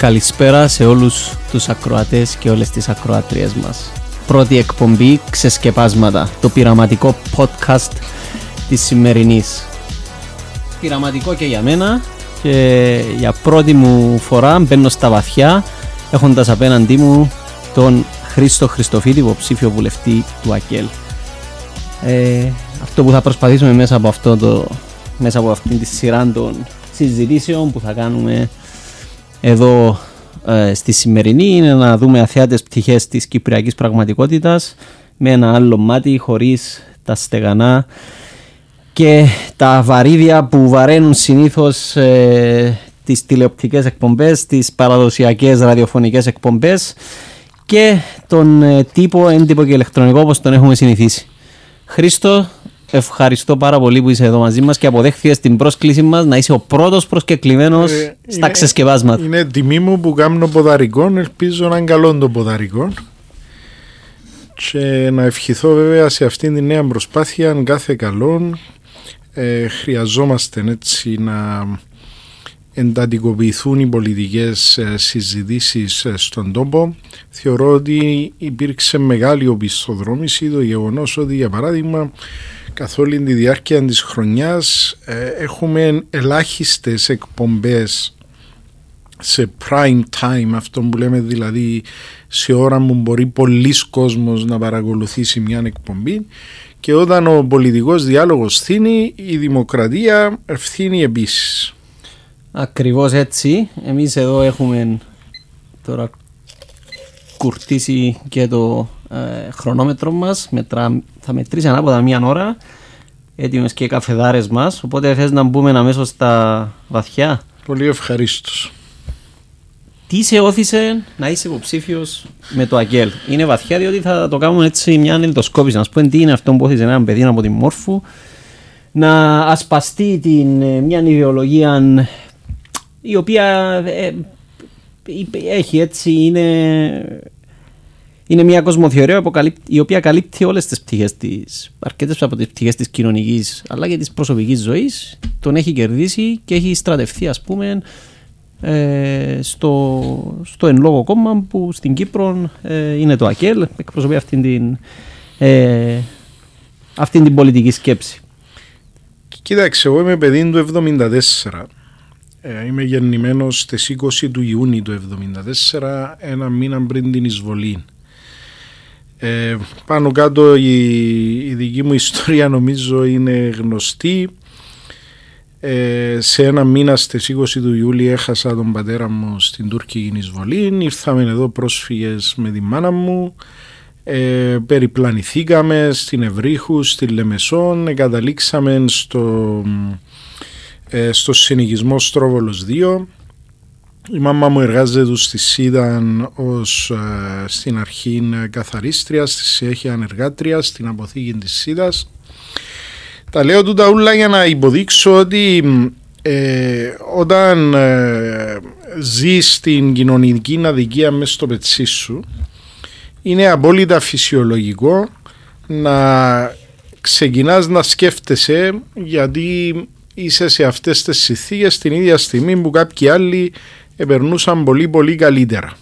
Καλησπέρα σε όλους τους ακροατές και όλες τις ακροατρίες μας. Πρώτη εκπομπή Ξεσκεπάσματα, το πειραματικό podcast της σημερινής. Πειραματικό και για μένα και για πρώτη μου φορά μπαίνω στα βαθιά έχοντας απέναντί μου τον Χρήστο Χριστοφίδη, υποψήφιο βουλευτή του ΑΚΕΛ. Ε, αυτό που θα προσπαθήσουμε μέσα από, αυτό το, μέσα από αυτήν τη σειρά των συζητήσεων που θα κάνουμε εδώ ε, στη σημερινή είναι να δούμε αθέατες πτυχές της κυπριακής πραγματικότητας με ένα άλλο μάτι χωρίς τα στεγανά και τα βαρύδια που βαραίνουν συνήθως ε, τις τηλεοπτικές εκπομπές, τις παραδοσιακές ραδιοφωνικές εκπομπές και τον ε, τύπο, έντυπο και ηλεκτρονικό όπως τον έχουμε συνηθίσει. Χρήστο, ευχαριστώ πάρα πολύ που είσαι εδώ μαζί μας και αποδέχθηκες την πρόσκληση μας να είσαι ο πρώτος προσκεκλημένος ε, στα είναι, ξεσκευάσματα. Είναι τιμή μου που κάνω ποδαρικό, ελπίζω να είναι καλό το ποδαρικό και να ευχηθώ βέβαια σε αυτήν την νέα προσπάθεια κάθε καλό ε, χρειαζόμαστε έτσι να εντατικοποιηθούν οι πολιτικές ε, συζητήσεις ε, στον τόπο. Θεωρώ ότι υπήρξε μεγάλη οπισθοδρόμηση το γεγονός ότι για παράδειγμα καθ' όλη τη διάρκεια της χρονιάς ε, έχουμε ελάχιστες εκπομπές σε prime time αυτό που λέμε δηλαδή σε ώρα που μπορεί πολλοί κόσμος να παρακολουθήσει μια εκπομπή και όταν ο πολιτικός διάλογος φθήνει η δημοκρατία ευθύνει επίσης. Ακριβώς έτσι. Εμείς εδώ έχουμε τώρα κουρτίσει και το ε, χρονόμετρο μας. Μετρά, θα μετρήσει ανάποδα μία ώρα. Έτοιμες και οι καφεδάρες μας. Οπότε θες να μπούμε αμέσως στα βαθιά. Πολύ ευχαρίστως. Τι σε όθησε να είσαι υποψήφιος με το ΑΚΕΛ. Είναι βαθιά διότι θα το κάνουμε έτσι μια ενδοσκόπηση. Να σου πούμε τι είναι αυτό που όθησε έναν παιδί από τη Μόρφου να ασπαστεί την, ε, μια ιδεολογία η οποία ε, έχει έτσι, είναι, είναι μια κοσμοθεωρία η οποία καλύπτει όλες τις πτυχές της, αρκετές από τις πτυχές της κοινωνικής αλλά και της προσωπικής ζωής, τον έχει κερδίσει και έχει στρατευθεί ας πούμε ε, στο, στο εν λόγω κόμμα που στην Κύπρο ε, είναι το ΑΚΕΛ, εκπροσωπεί αυτήν την, ε, αυτήν την πολιτική σκέψη. Κοίταξε, εγώ είμαι παιδί του 1974 ε, είμαι γεννημένος στις 20 του Ιούνιου του 1974, ένα μήνα πριν την εισβολή. Ε, πάνω κάτω η, δική μου ιστορία νομίζω είναι γνωστή. Ε, σε ένα μήνα στις 20 του Ιούλη έχασα τον πατέρα μου στην τουρκική εισβολή. Ήρθαμε εδώ πρόσφυγες με τη μάνα μου. Ε, περιπλανηθήκαμε στην Ευρύχου, στη Λεμεσόν, εγκαταλήξαμε στο ε, στο συνοικισμό Στρόβολος 2. Η μάμα μου εργάζεται στη ΣΥΔΑΝ ως ε, στην αρχή καθαρίστρια, στη συνέχεια ανεργάτρια στην αποθήκη της ΣΥΔΑς. Τα λέω τούτα ούλα για να υποδείξω ότι ε, όταν ε, ζεις στην κοινωνική αδικία μέσα στο πετσί σου είναι απόλυτα φυσιολογικό να ξεκινάς να σκέφτεσαι γιατί είσαι σε αυτές τις συνθήκες την ίδια στιγμή που κάποιοι άλλοι περνούσαν πολύ πολύ καλύτερα.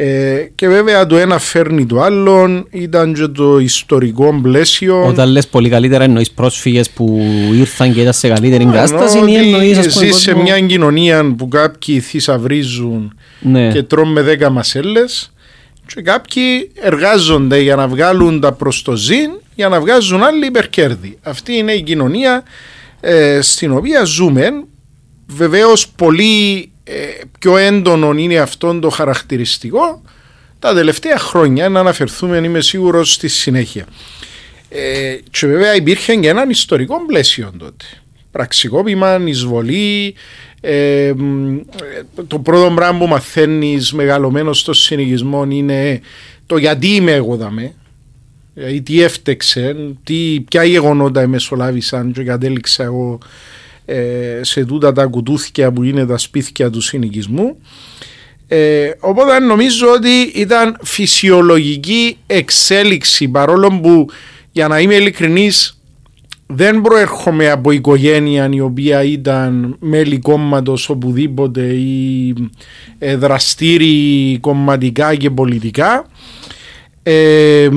Ε, και βέβαια το ένα φέρνει το άλλο, ήταν και το ιστορικό πλαίσιο. Όταν λες πολύ καλύτερα εννοείς πρόσφυγες που ήρθαν και ήταν σε καλύτερη κατάσταση ή εννοείς ας πούμε, σε μια κοινωνία που κάποιοι θησαυρίζουν ναι. και τρώνε με δέκα μασέλες και κάποιοι εργάζονται για να βγάλουν τα προς το ζήν για να βγάζουν άλλοι υπερκέρδη. Αυτή είναι η κοινωνία ε, στην οποία ζούμε βεβαίως πολύ ε, πιο έντονο είναι αυτό το χαρακτηριστικό τα τελευταία χρόνια να αναφερθούμε είμαι σίγουρος στη συνέχεια. Ε, και βέβαια υπήρχε και έναν ιστορικό πλαίσιο τότε. Πραξικόπημα, εισβολή ε, το πρώτο πράγμα που μαθαίνεις μεγαλωμένο στο συνοικισμό είναι το γιατί είμαι εγώ δαμέ ή τι έφτεξε, τι, ποια γεγονότα μεσολάβησαν και κατέληξα εγώ ε, σε τούτα τα κουτούθια που είναι τα σπίτια του συνοικισμού. Ε, οπότε νομίζω ότι ήταν φυσιολογική εξέλιξη παρόλο που για να είμαι ειλικρινής δεν προέρχομαι από οικογένεια η οποία ήταν μέλη κόμματος οπουδήποτε ή ε, δραστήριοι κομματικά και πολιτικά. Ε,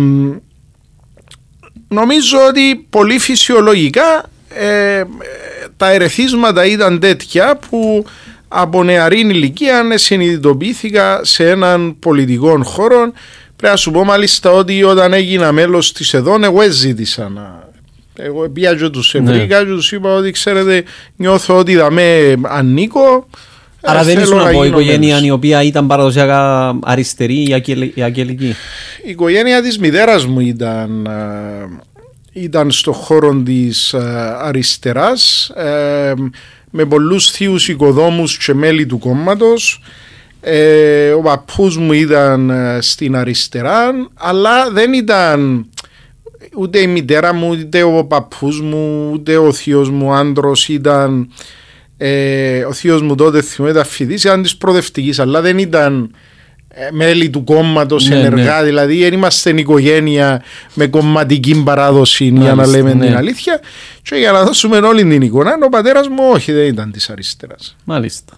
νομίζω ότι πολύ φυσιολογικά ε, τα ερεθίσματα ήταν τέτοια που από νεαρή ηλικία συνειδητοποιήθηκα σε έναν πολιτικό χώρο. Πρέπει να σου πω μάλιστα ότι όταν έγινα μέλος της ΕΔΟΝ εγώ έζητησα να εγώ πιάζω τους ευρύκα ναι. και τους είπα ότι ξέρετε νιώθω ότι θα με ανήκω Άρα ε, δεν ήσουν από οικογένεια η οποία ήταν παραδοσιακά αριστερή ή αγγελική. Η οικογένεια της μητέρας μου ήταν, ε, ήταν στο χώρο της ε, αριστεράς με πολλούς θείους οικοδόμους και μέλη του κόμματος. ο παππούς μου ήταν στην αριστερά αλλά δεν ήταν ούτε η μητέρα μου, ούτε ο παππούς μου, ούτε ο θείος μου άντρος ήταν ε, ο θείος μου τότε θυμάμαι ήταν φοιτής, ήταν της προοδευτικής αλλά δεν ήταν ε, μέλη του κόμματος ναι, ενεργά, ναι. δηλαδή δεν είμαστε οικογένεια με κομματική παράδοση Μάλιστα, για να λέμε ναι. την αλήθεια. Και για να δώσουμε όλη την εικόνα, ο πατέρας μου όχι, δεν ήταν της αριστεράς. Μάλιστα.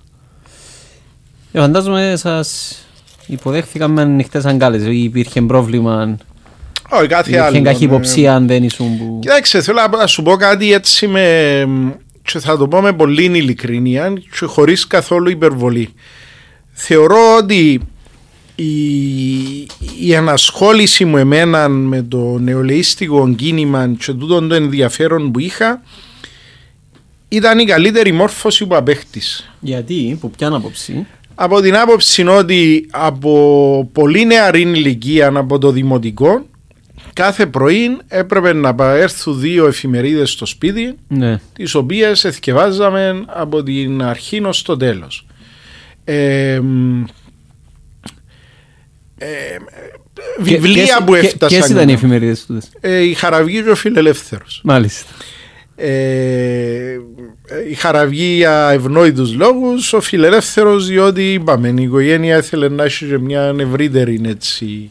Ε, φαντάζομαι σας υποδέχθηκαν με ανοιχτέ αγκάλε, υπήρχε πρόβλημα όχι, κάθε άλλο. Είχε καχυποψία αν δεν ήσουν που... Κοιτάξτε, θέλω να σου πω κάτι έτσι με... και θα το πω με πολύ ειλικρίνεια και χωρίς καθόλου υπερβολή. Θεωρώ ότι η, η ανασχόληση μου εμένα με το νεολαίστικο κίνημα και τούτο το ενδιαφέρον που είχα ήταν η καλύτερη μόρφωση που απέκτησε. Γιατί, από ποια άποψη; Από την άποψη ότι από πολύ νεαρή ηλικία από το δημοτικό κάθε πρωί έπρεπε να έρθουν δύο εφημερίδες στο σπίτι ναι. τις οποίες εθικευάζαμε από την αρχή ως το τέλος. Ε, ε, βιβλία που έφτασαν. Ποιες ήταν οι εφημερίδες του. Ε, η Χαραυγή και ο Φιλελεύθερος. Μάλιστα. Ε, η Χαραυγή για ευνόητους λόγους, ο Φιλελεύθερος διότι είπαμε η οικογένεια ήθελε να έχει μια ευρύτερη έτσι,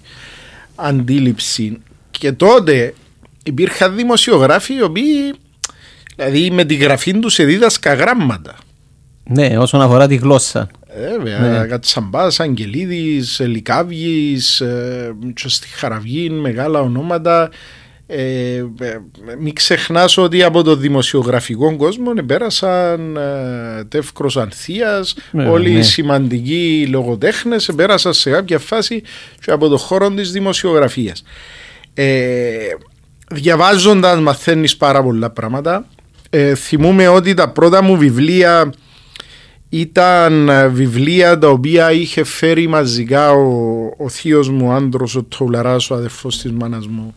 αντίληψη και τότε υπήρχαν δημοσιογράφοι οι οποίοι δηλαδή με τη γραφή τους σε δίδασκα γράμματα. Ναι, όσον αφορά τη γλώσσα. Ε, βέβαια, ναι. Κατσαμπάς, Αγγελίδης, Λικάβγης, ε, στη Χαραυγή, μεγάλα ονόματα. Ε, ε, μην ξεχνάς ότι από το δημοσιογραφικό κόσμο πέρασαν ε, Τεύκρος Ανθίας, ναι, όλοι ναι. οι σημαντικοί λογοτέχνες πέρασαν σε κάποια φάση και από το χώρο της δημοσιογραφίας. Ε, διαβάζοντας μαθαίνεις πάρα πολλά πράγματα. Ε, θυμούμαι ότι τα πρώτα μου βιβλία ήταν βιβλία τα οποία είχε φέρει μαζικά ο, ο θείος μου άντρος, ο Τολαράς, ο αδερφός της μάνας μου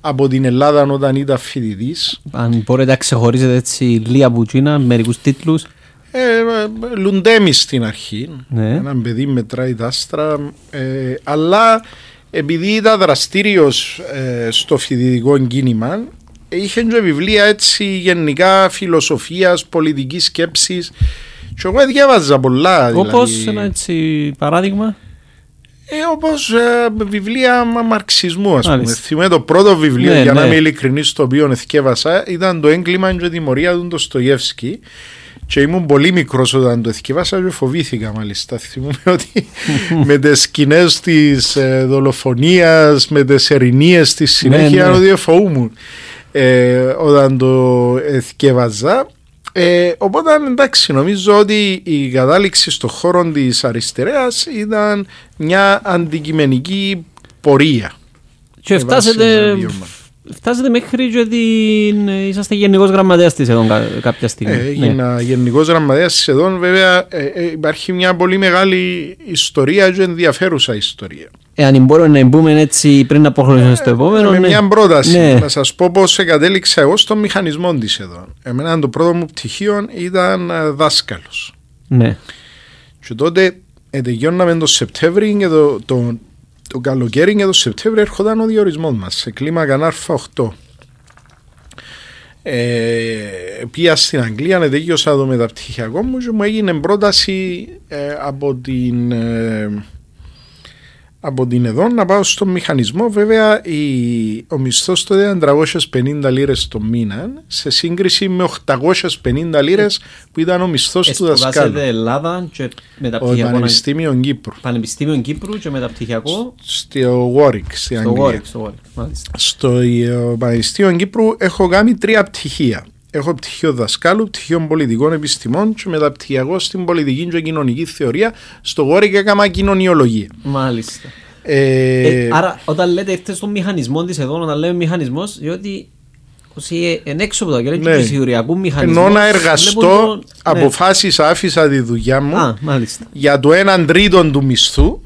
από την Ελλάδα όταν ήταν φοιτητής. Αν μπορείτε να ξεχωρίζετε έτσι λίγα μπουτσίνα, μερικούς τίτλους. Ε, Λουντέμι στην αρχή, ναι. ένα παιδί μετράει τα άστρα, ε, αλλά επειδή ήταν δραστήριος ε, στο φοιτητικό κίνημα, είχε και βιβλία έτσι γενικά φιλοσοφίας, πολιτικής σκέψης. Και εγώ διάβαζα πολλά. Όπως δηλαδή. ένα έτσι παράδειγμα. Ε, Όπως ε, βιβλία μαρξισμού, ας πούμε. Θυμάμαι το πρώτο βιβλίο, ναι, για ναι. να είμαι ειλικρινής, το οποίο εθιέβασα, ήταν το έγκλημα και τιμωρία του Ντοστογεύσκη. Και ήμουν πολύ μικρός όταν το εθιέβασα και φοβήθηκα μάλιστα. Θυμούμαι ότι με τις σκηνές της ε, δολοφονίας, με τις ερηνίες τη συνέχεια, ναι, ναι. ότι φοβούμουν ε, όταν το εθιέβαζα. Ε, οπότε εντάξει, νομίζω ότι η κατάληξη στον χώρο της αριστεράς ήταν μια αντικειμενική πορεία. Και φτάσετε Φτάσετε μέχρι και ότι είσαστε γενικός γραμματέας της ΕΔΟΝ κάποια στιγμή. Ε, έγινα ναι. γενικός γραμματέας της ΕΔΟΝ. Βέβαια, ε, ε, υπάρχει μια πολύ μεγάλη ιστορία και ενδιαφέρουσα ιστορία. Εάν μπορούμε να μπούμε έτσι πριν να προχωρήσουμε στο επόμενο. Με ναι. μια πρόταση. Ναι. Να σας πω πώς εγκατέληξα εγώ στον μηχανισμό της ΕΔΟΝ. Εμένα το πρώτο μου πτυχίο ήταν ε, δάσκαλος. Ναι. Και τότε ε, τελειώναμε το Σεπτέμβρη και το, το, το καλοκαίρι και το Σεπτέμβριο έρχονταν ο διορισμός μας σε κλίμακα Α8. Ε, πήγα στην Αγγλία, τελείωσα το μεταπτυχιακό μου και μου έγινε πρόταση ε, από την, ε, από την εδώ να πάω στον μηχανισμό. Βέβαια, η, ο μισθός τότε ήταν 350 λίρες το μήνα, σε σύγκριση με 850 λίρες που ήταν ο μισθός του δασκάλου. Σπουδάσετε Ελλάδα και Ο μεταπτυχιακό. Πανεπιστήμιο Κύπρου. Πανεπιστήμιο Κύπρου και μεταπτυχιακό Στο Warwick, στην στο Αγγλία. Warwick. Στο Warwick, μάλιστα. Στο ε, Πανεπιστήμιο Κύπρου έχω κάνει τρία πτυχία. Έχω πτυχίο δασκάλου, πτυχίο πολιτικών επιστημών και μεταπτυχιακό στην πολιτική και κοινωνική θεωρία. Στο Warwick έκανα κοινωνιολογία. Μάλιστα. Ε, Ε, άρα, όταν λέτε ήρθε στον μηχανισμό της εδώ, όταν λέμε μηχανισμός, διότι όσοι είναι έξω από το αγγέλιο Ναι. τους σιγουριακού μηχανισμούς. ενώ να βλέπουν εργαστώ, το- ναι. αποφάσισα, άφησα τη δουλειά μου Α, μάλιστα. για το έναν τρίτο του μισθού.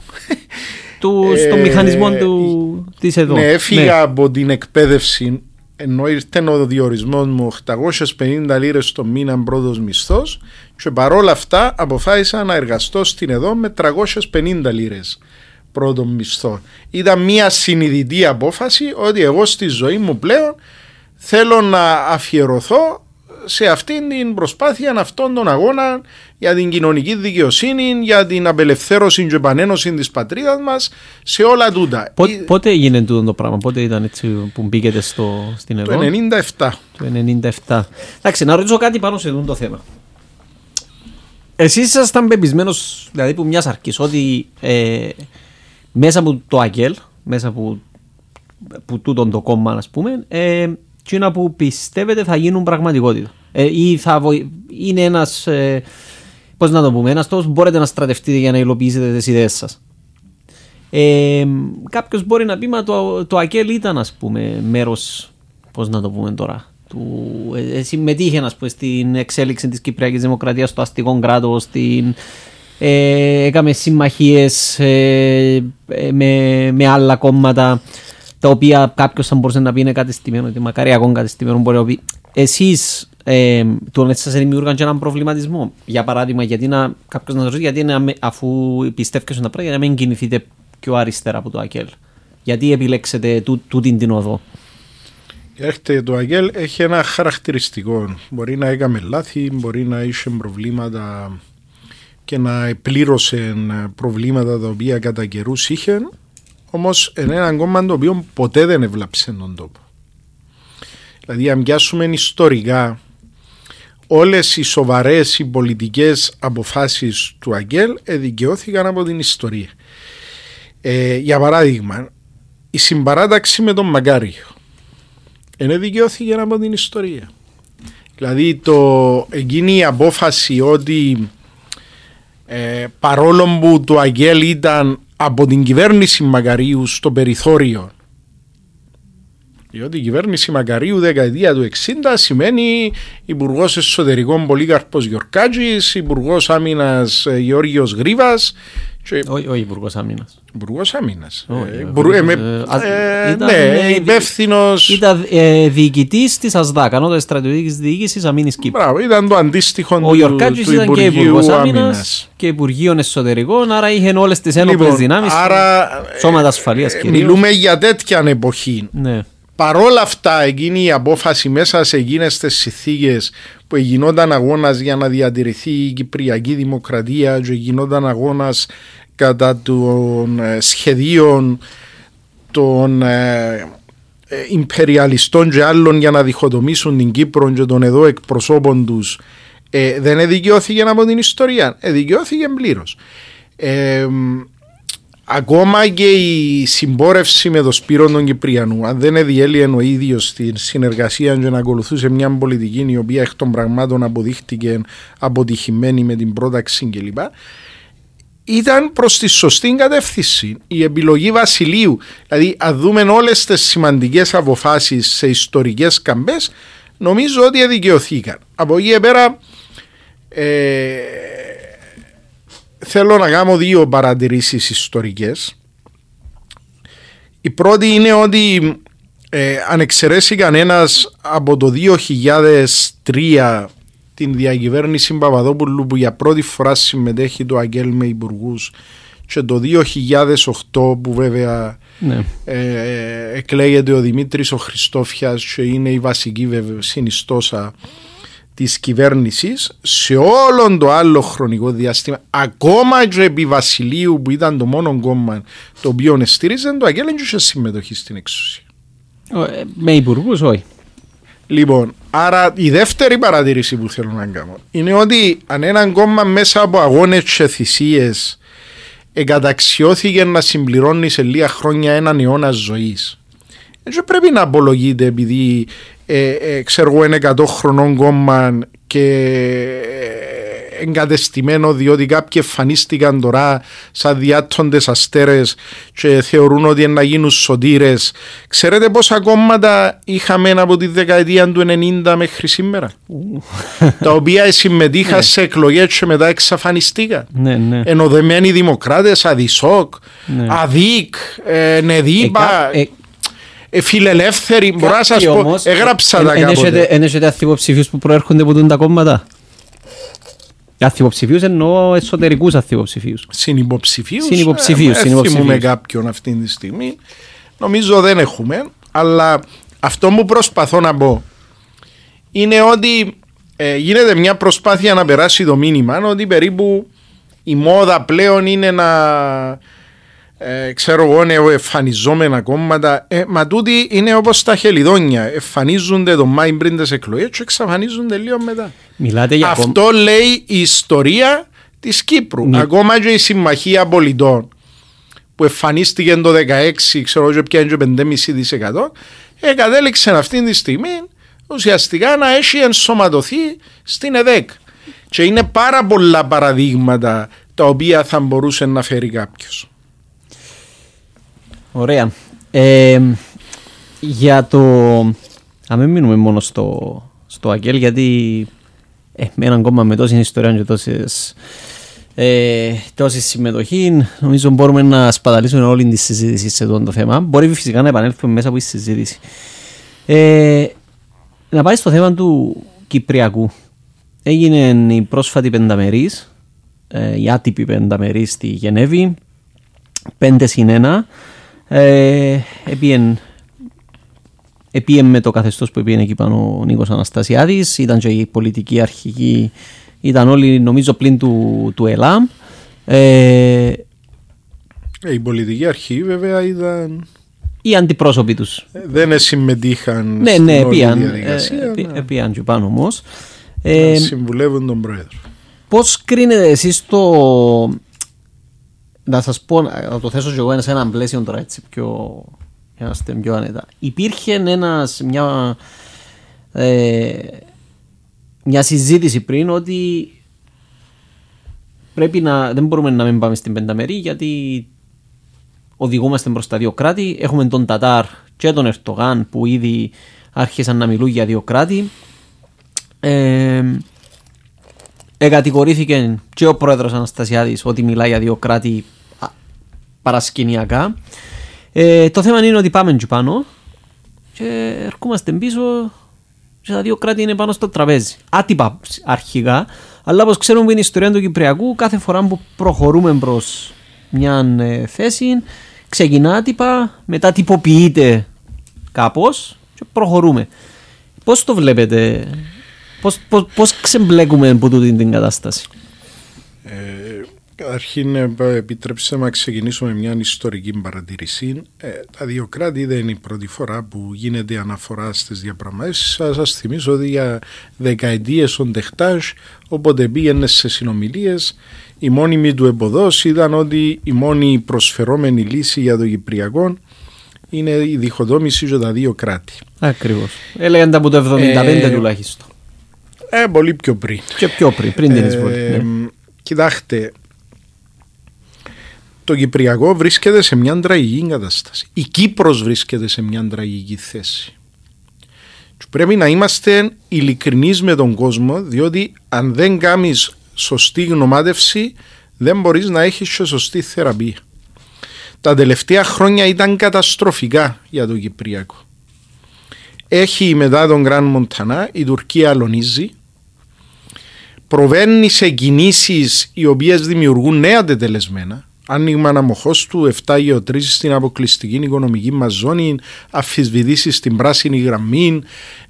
Του, Ε, στον μηχανισμό του, της εδώ. Ναι, έφυγα από την εκπαίδευση ενώ ήρθε ο διορισμός μου 850 λίρες το μήνα πρώτο μισθός και παρόλα αυτά αποφάσισα να εργαστώ στην εδώ με 350 λίρες πρώτο μισθό. Ήταν μια συνειδητή απόφαση ότι εγώ στη ζωή μου πλέον θέλω να αφιερωθώ σε αυτήν την προσπάθεια αυτών των αγώνα για την κοινωνική δικαιοσύνη, για την απελευθέρωση και επανένωση της πατρίδας μας, σε όλα τούτα. Πο- Ε, πότε έγινε τούτο το πράγμα, πότε ήταν έτσι που μπήκετε στο, στην εδώ. Το 97. Το 97. Εντάξει, να ρωτήσω κάτι πάνω σε αυτό το θέμα. Εσείς ήσασταν πεπισμένος, δηλαδή που μιας αρκή, ότι ε, μέσα από το ΑΚΕΛ, μέσα από, από τούτον το κόμμα, ας πούμε, ε, εκείνα που πιστεύετε θα γίνουν πραγματικότητα; Ε, ή θα βοη... είναι ένας. Ε, Πώς να το πούμε, ένας τρόπος που μπορείτε να στρατευτείτε για να υλοποιήσετε τις ιδέες σας. Ε, Κάποιος μπορεί να πει, μα το, το ΑΚΕΛ ήταν, ας πούμε, μέρος. Πώς να το πούμε τώρα. Του, ε, ε, συμμετείχε ας πούμε, στην εξέλιξη της Κυπριακής Δημοκρατίας στο αστικό κράτος, στην, ε, έκαμε συμμαχίες ε, ε, με, με άλλα κόμματα τα οποία κάποιος θα μπορούσε να πει είναι κατεστημένο, ότι μακάρι ακόμα κατεστημένο μπορεί να πει. Εσείς ε, τον έτσι σας δημιούργαν και έναν προβληματισμό. Για παράδειγμα, γιατί να, κάποιος να ρωτήσει, γιατί να, με- αφού πιστεύετε στον πράγμα, για να μην κινηθείτε πιο αριστερά από το ΑΚΕΛ. Γιατί επιλέξετε τού, τούτη την οδό; Έρχεται το ΑΓΕΛ έχει ένα χαρακτηριστικό. Μπορεί να έκαμε λάθη, μπορεί να είχε προβλήματα και να επλήρωσε προβλήματα τα οποία κατά καιρούς είχε, όμως είναι ένα κόμμα το οποίο ποτέ δεν ευλάψε τον τόπο. Δηλαδή, αν πιάσουμε ιστορικά, όλες οι σοβαρές οι πολιτικές αποφάσεις του ΑΓΕΛ εδικαιώθηκαν από την ιστορία. Ε, για παράδειγμα, η συμπαράταξη με τον Μακάριο είναι δικαιώθηκε από την ιστορία. Δηλαδή το, εκείνη η απόφαση ότι ε, παρόλο που το Αγγέλ ήταν από την κυβέρνηση Μακαρίου στο περιθώριο διότι η κυβέρνηση Μακαρίου δεκαετία του 60 σημαίνει Υπουργός Εσωτερικών Πολύκαρπος Γιορκάτζης, Υπουργός Άμυνας Γεώργιος Γρίβας και Όχι, όχι Υπουργός Άμυνας. Υπουργός Άμυνας. Όχι, Ε, ε, ας- ήταν, ναι, ε, υπεύθυνος. Ήταν ε, διοικητής της ΑΣΔΑ, ανώτατης στρατιωτικής διοίκησης Αμήνης Κύπρου. Μπράβο, ήταν το αντίστοιχο Ο του, Γιορκάτζης του ήταν και Υπουργείου Υπουργός Άμυνας. Άμυνας και Υπουργείο Εσωτερικών, άρα είχε όλες τις ένοπλες Λοιπόν, δυνάμεις. άρα Σώματα ασφαλείας ε, κυρίως. μιλούμε για τέτοια εποχή. Ναι. Παρόλα αυτά, εκείνη η απόφαση μέσα σε εκείνες τις συνθήκες που γινόταν αγώνας για να διατηρηθεί η Κυπριακή Δημοκρατία και γινόταν αγώνας κατά των ε, σχεδίων των ε, ε, υπεριαλιστών και άλλων για να διχοτομήσουν την Κύπρο και των εδώ εκπροσώπων τους ε, δεν εδικαιώθηκε από την ιστορία. Εδικαιώθηκε πλήρως. Ε, Ακόμα και η συμπόρευση με τον Σπύρο τον Κυπριανού, αν δεν εδιέλυε ο ίδιος στην συνεργασία και να ακολουθούσε μια πολιτική η οποία εκ των πραγμάτων αποδείχτηκε αποτυχημένη με την πρόταξη κλπ. Ήταν προς τη σωστή κατεύθυνση. Η επιλογή Βασιλείου, δηλαδή, αν δούμε όλες τις σημαντικές αποφάσεις σε ιστορικές καμπές, νομίζω ότι δικαιωθήκαν. Από εκεί και πέρα, ε, θέλω να κάνω δύο παρατηρήσεις ιστορικές. Η πρώτη είναι ότι ε, αν εξαιρέσει κανένας από το 2003 την διακυβέρνηση Παπαδόπουλου που για πρώτη φορά συμμετέχει το Αγγέλ με υπουργούς και το 2008 που βέβαια ναι. ε, εκλέγεται ο Δημήτρης ο Χριστόφιας και είναι η βασική βέβαια συνιστόσα της κυβέρνησης σε όλο το άλλο χρονικό διάστημα ακόμα και επί Βασιλείου που ήταν το μόνο κόμμα το οποίο στήριζε το Αγγέλ είχε συμμετοχή στην εξουσία. Ε, με υπουργούς, όχι. Λοιπόν, άρα η δεύτερη παρατήρηση που θέλω να κάνω είναι ότι αν ένα κόμμα μέσα από αγώνες και θυσίες εγκαταξιώθηκε να συμπληρώνει σε λίγα χρόνια έναν αιώνα ζωής δεν πρέπει να απολογείται επειδή ε, ε, ξέρω εγώ είναι 100 χρονών κόμμα και ε, εγκατεστημένο διότι κάποιοι εμφανίστηκαν τώρα σαν διάττοντες αστέρες και θεωρούν ότι είναι να γίνουν σωτήρες. Ξέρετε πόσα κόμματα είχαμε από τη δεκαετία του 90 μέχρι σήμερα; Τα οποία συμμετείχαν Ναι. σε εκλογές και μετά εξαφανιστήκαν. Ναι, ναι. Ενωδεμένοι δημοκράτες, Αδισόκ, Ναι. Αδίκ, ε, Νεδίπα, Ε, κα- ε, ε, φιλελεύθεροι, μπορώ να σας κάποιοι πω, όμως, έγραψα ε, τα εν- εν έχετε- κάποτε. εν έχετε αθλιποψηφίους που προέρχονται από τούν τα κόμματα. Αθλιποψηφίους εννοώ εσωτερικούς αθλιποψηφίους. Συνυποψηφίους. Συνυποψηφίους, Ε, συνυποψηφίους. θυμούμε κάποιον αυτή τη στιγμή. Νομίζω δεν έχουμε, αλλά αυτό που προσπαθώ να πω είναι ότι ε, γίνεται μια προσπάθεια να περάσει το μήνυμα ότι περίπου η μόδα πλέον είναι να ε, ξέρω εγώ νεοεφανιζόμενα κόμματα ε, μα τούτοι είναι όπως τα χελιδόνια εμφανίζονται το Μάη πριν τις εκλογές και εξαφανίζονται λίγο μετά Μιλάτε για κόμμα. αυτό λέει η ιστορία της Κύπρου. Ναι. Ακόμα και η Συμμαχία Πολιτών που εμφανίστηκε το 16, ξέρω και πιάνει και 5,5% ε, κατέληξε αυτή τη στιγμή ουσιαστικά να έχει ενσωματωθεί στην ΕΔΕΚ. Και είναι πάρα πολλά παραδείγματα τα οποία θα μπορούσε να φέρει κάποιος. Ωραία. Ε, για το... Να μην μείνουμε μόνο στο, στο Αγγέλ γιατί ε, με έναν κόμμα με τόση ιστορία και τόσες, ε, τόση συμμετοχή νομίζω μπορούμε να σπαταλήσουμε όλη τη συζήτηση σε αυτό το θέμα. Μπορεί φυσικά να επανέλθουμε μέσα από τη συζήτηση. Ε, να πάει στο θέμα του Κυπριακού. Έγινε η πρόσφατη πενταμερής, ε, η άτυπη πενταμερής στη Γενέβη, 5 συν 1. Ε, επίεν, επίεν με το καθεστώς που επίεν εκεί πάνω ο Νίκος Αναστασιάδης, ήταν και η πολιτική αρχική, ήταν όλοι νομίζω πλην του, του ΕΛΑΜ. Ε, Η πολιτική αρχή βέβαια ήταν... οι αντιπρόσωποι τους. ε, δεν συμμετείχαν Ναι, στην ναι, όλη επίαν, διαδικασία. ε, επί- να- επίαν και πάνω όμως. να Ε, συμβουλεύουν τον πρόεδρο. Πώς κρίνετε εσείς το... Να σας πω, να το θέσω και εγώ σε έναν πλαίσιο τώρα έτσι πιο... Για να είστε πιο άνετα. Υπήρχε ένας, μια, ε, μια συζήτηση πριν ότι πρέπει να, δεν μπορούμε να μην πάμε στην πενταμερή γιατί οδηγούμαστε προς τα δύο κράτη. Έχουμε τον Τατάρ και τον Ερτογάν που ήδη άρχισαν να μιλούν για δύο κράτη. Ε, Εγκατηγορήθηκε και ο πρόεδρος Αναστασιάδης ότι μιλάει για δύο κράτη α, παρασκηνιακά. Ε, το θέμα είναι ότι πάμε και πάνω και ερχόμαστε πίσω και τα δύο κράτη είναι πάνω στο τραπέζι. Άτυπα αρχικά, αλλά όπως ξέρουμε που είναι η ιστορία του Κυπριακού, κάθε φορά που προχωρούμε προς μια ε, θέση, ξεκινά άτυπα, μετά τυποποιείται κάπως και προχωρούμε. Πώς το βλέπετε, πώς, πώς, πώς ξεμπλέκουμε από τούτη την κατάσταση; Ε, Καταρχήν, ε, επιτρέψτε να ξεκινήσουμε μια ιστορική παρατήρηση. Ε, τα δύο κράτη δεν είναι η πρώτη φορά που γίνεται αναφορά στις διαπραγματεύσεις. Θα σας θυμίσω ότι για δεκαετίες ο Ντεχτάζ, όποτε πήγαινε σε συνομιλίες, η μόνιμη του εμποδός ήταν ότι η μόνη προσφερόμενη λύση για το Κυπριακό είναι η διχοτόμηση για τα δύο κράτη. Ακριβώς. Έλεγαν τα από το 75 Ε, τουλάχιστον. Ε, πολύ πιο πριν. Και πιο πριν, πριν την Ε, εισβολή. ναι. Κοιτάξτε, το Κυπριακό βρίσκεται σε μια τραγική κατάσταση. Η Κύπρος βρίσκεται σε μια τραγική θέση. Και πρέπει να είμαστε ειλικρινείς με τον κόσμο, διότι αν δεν κάνεις σωστή γνωμάτευση, δεν μπορείς να έχεις και σωστή θεραπεία. Τα τελευταία χρόνια ήταν καταστροφικά για το Κυπριακό. Έχει μετά τον Γκραν Μοντανά, η Τουρκία αλωνίζει, προβαίνει σε κινήσεις οι οποίες δημιουργούν νέα τετελεσμένα, άνοιγμα του 7 γεωτρήσει στην αποκλειστική οικονομική μας ζώνη, αφισβητήσει στην πράσινη γραμμή,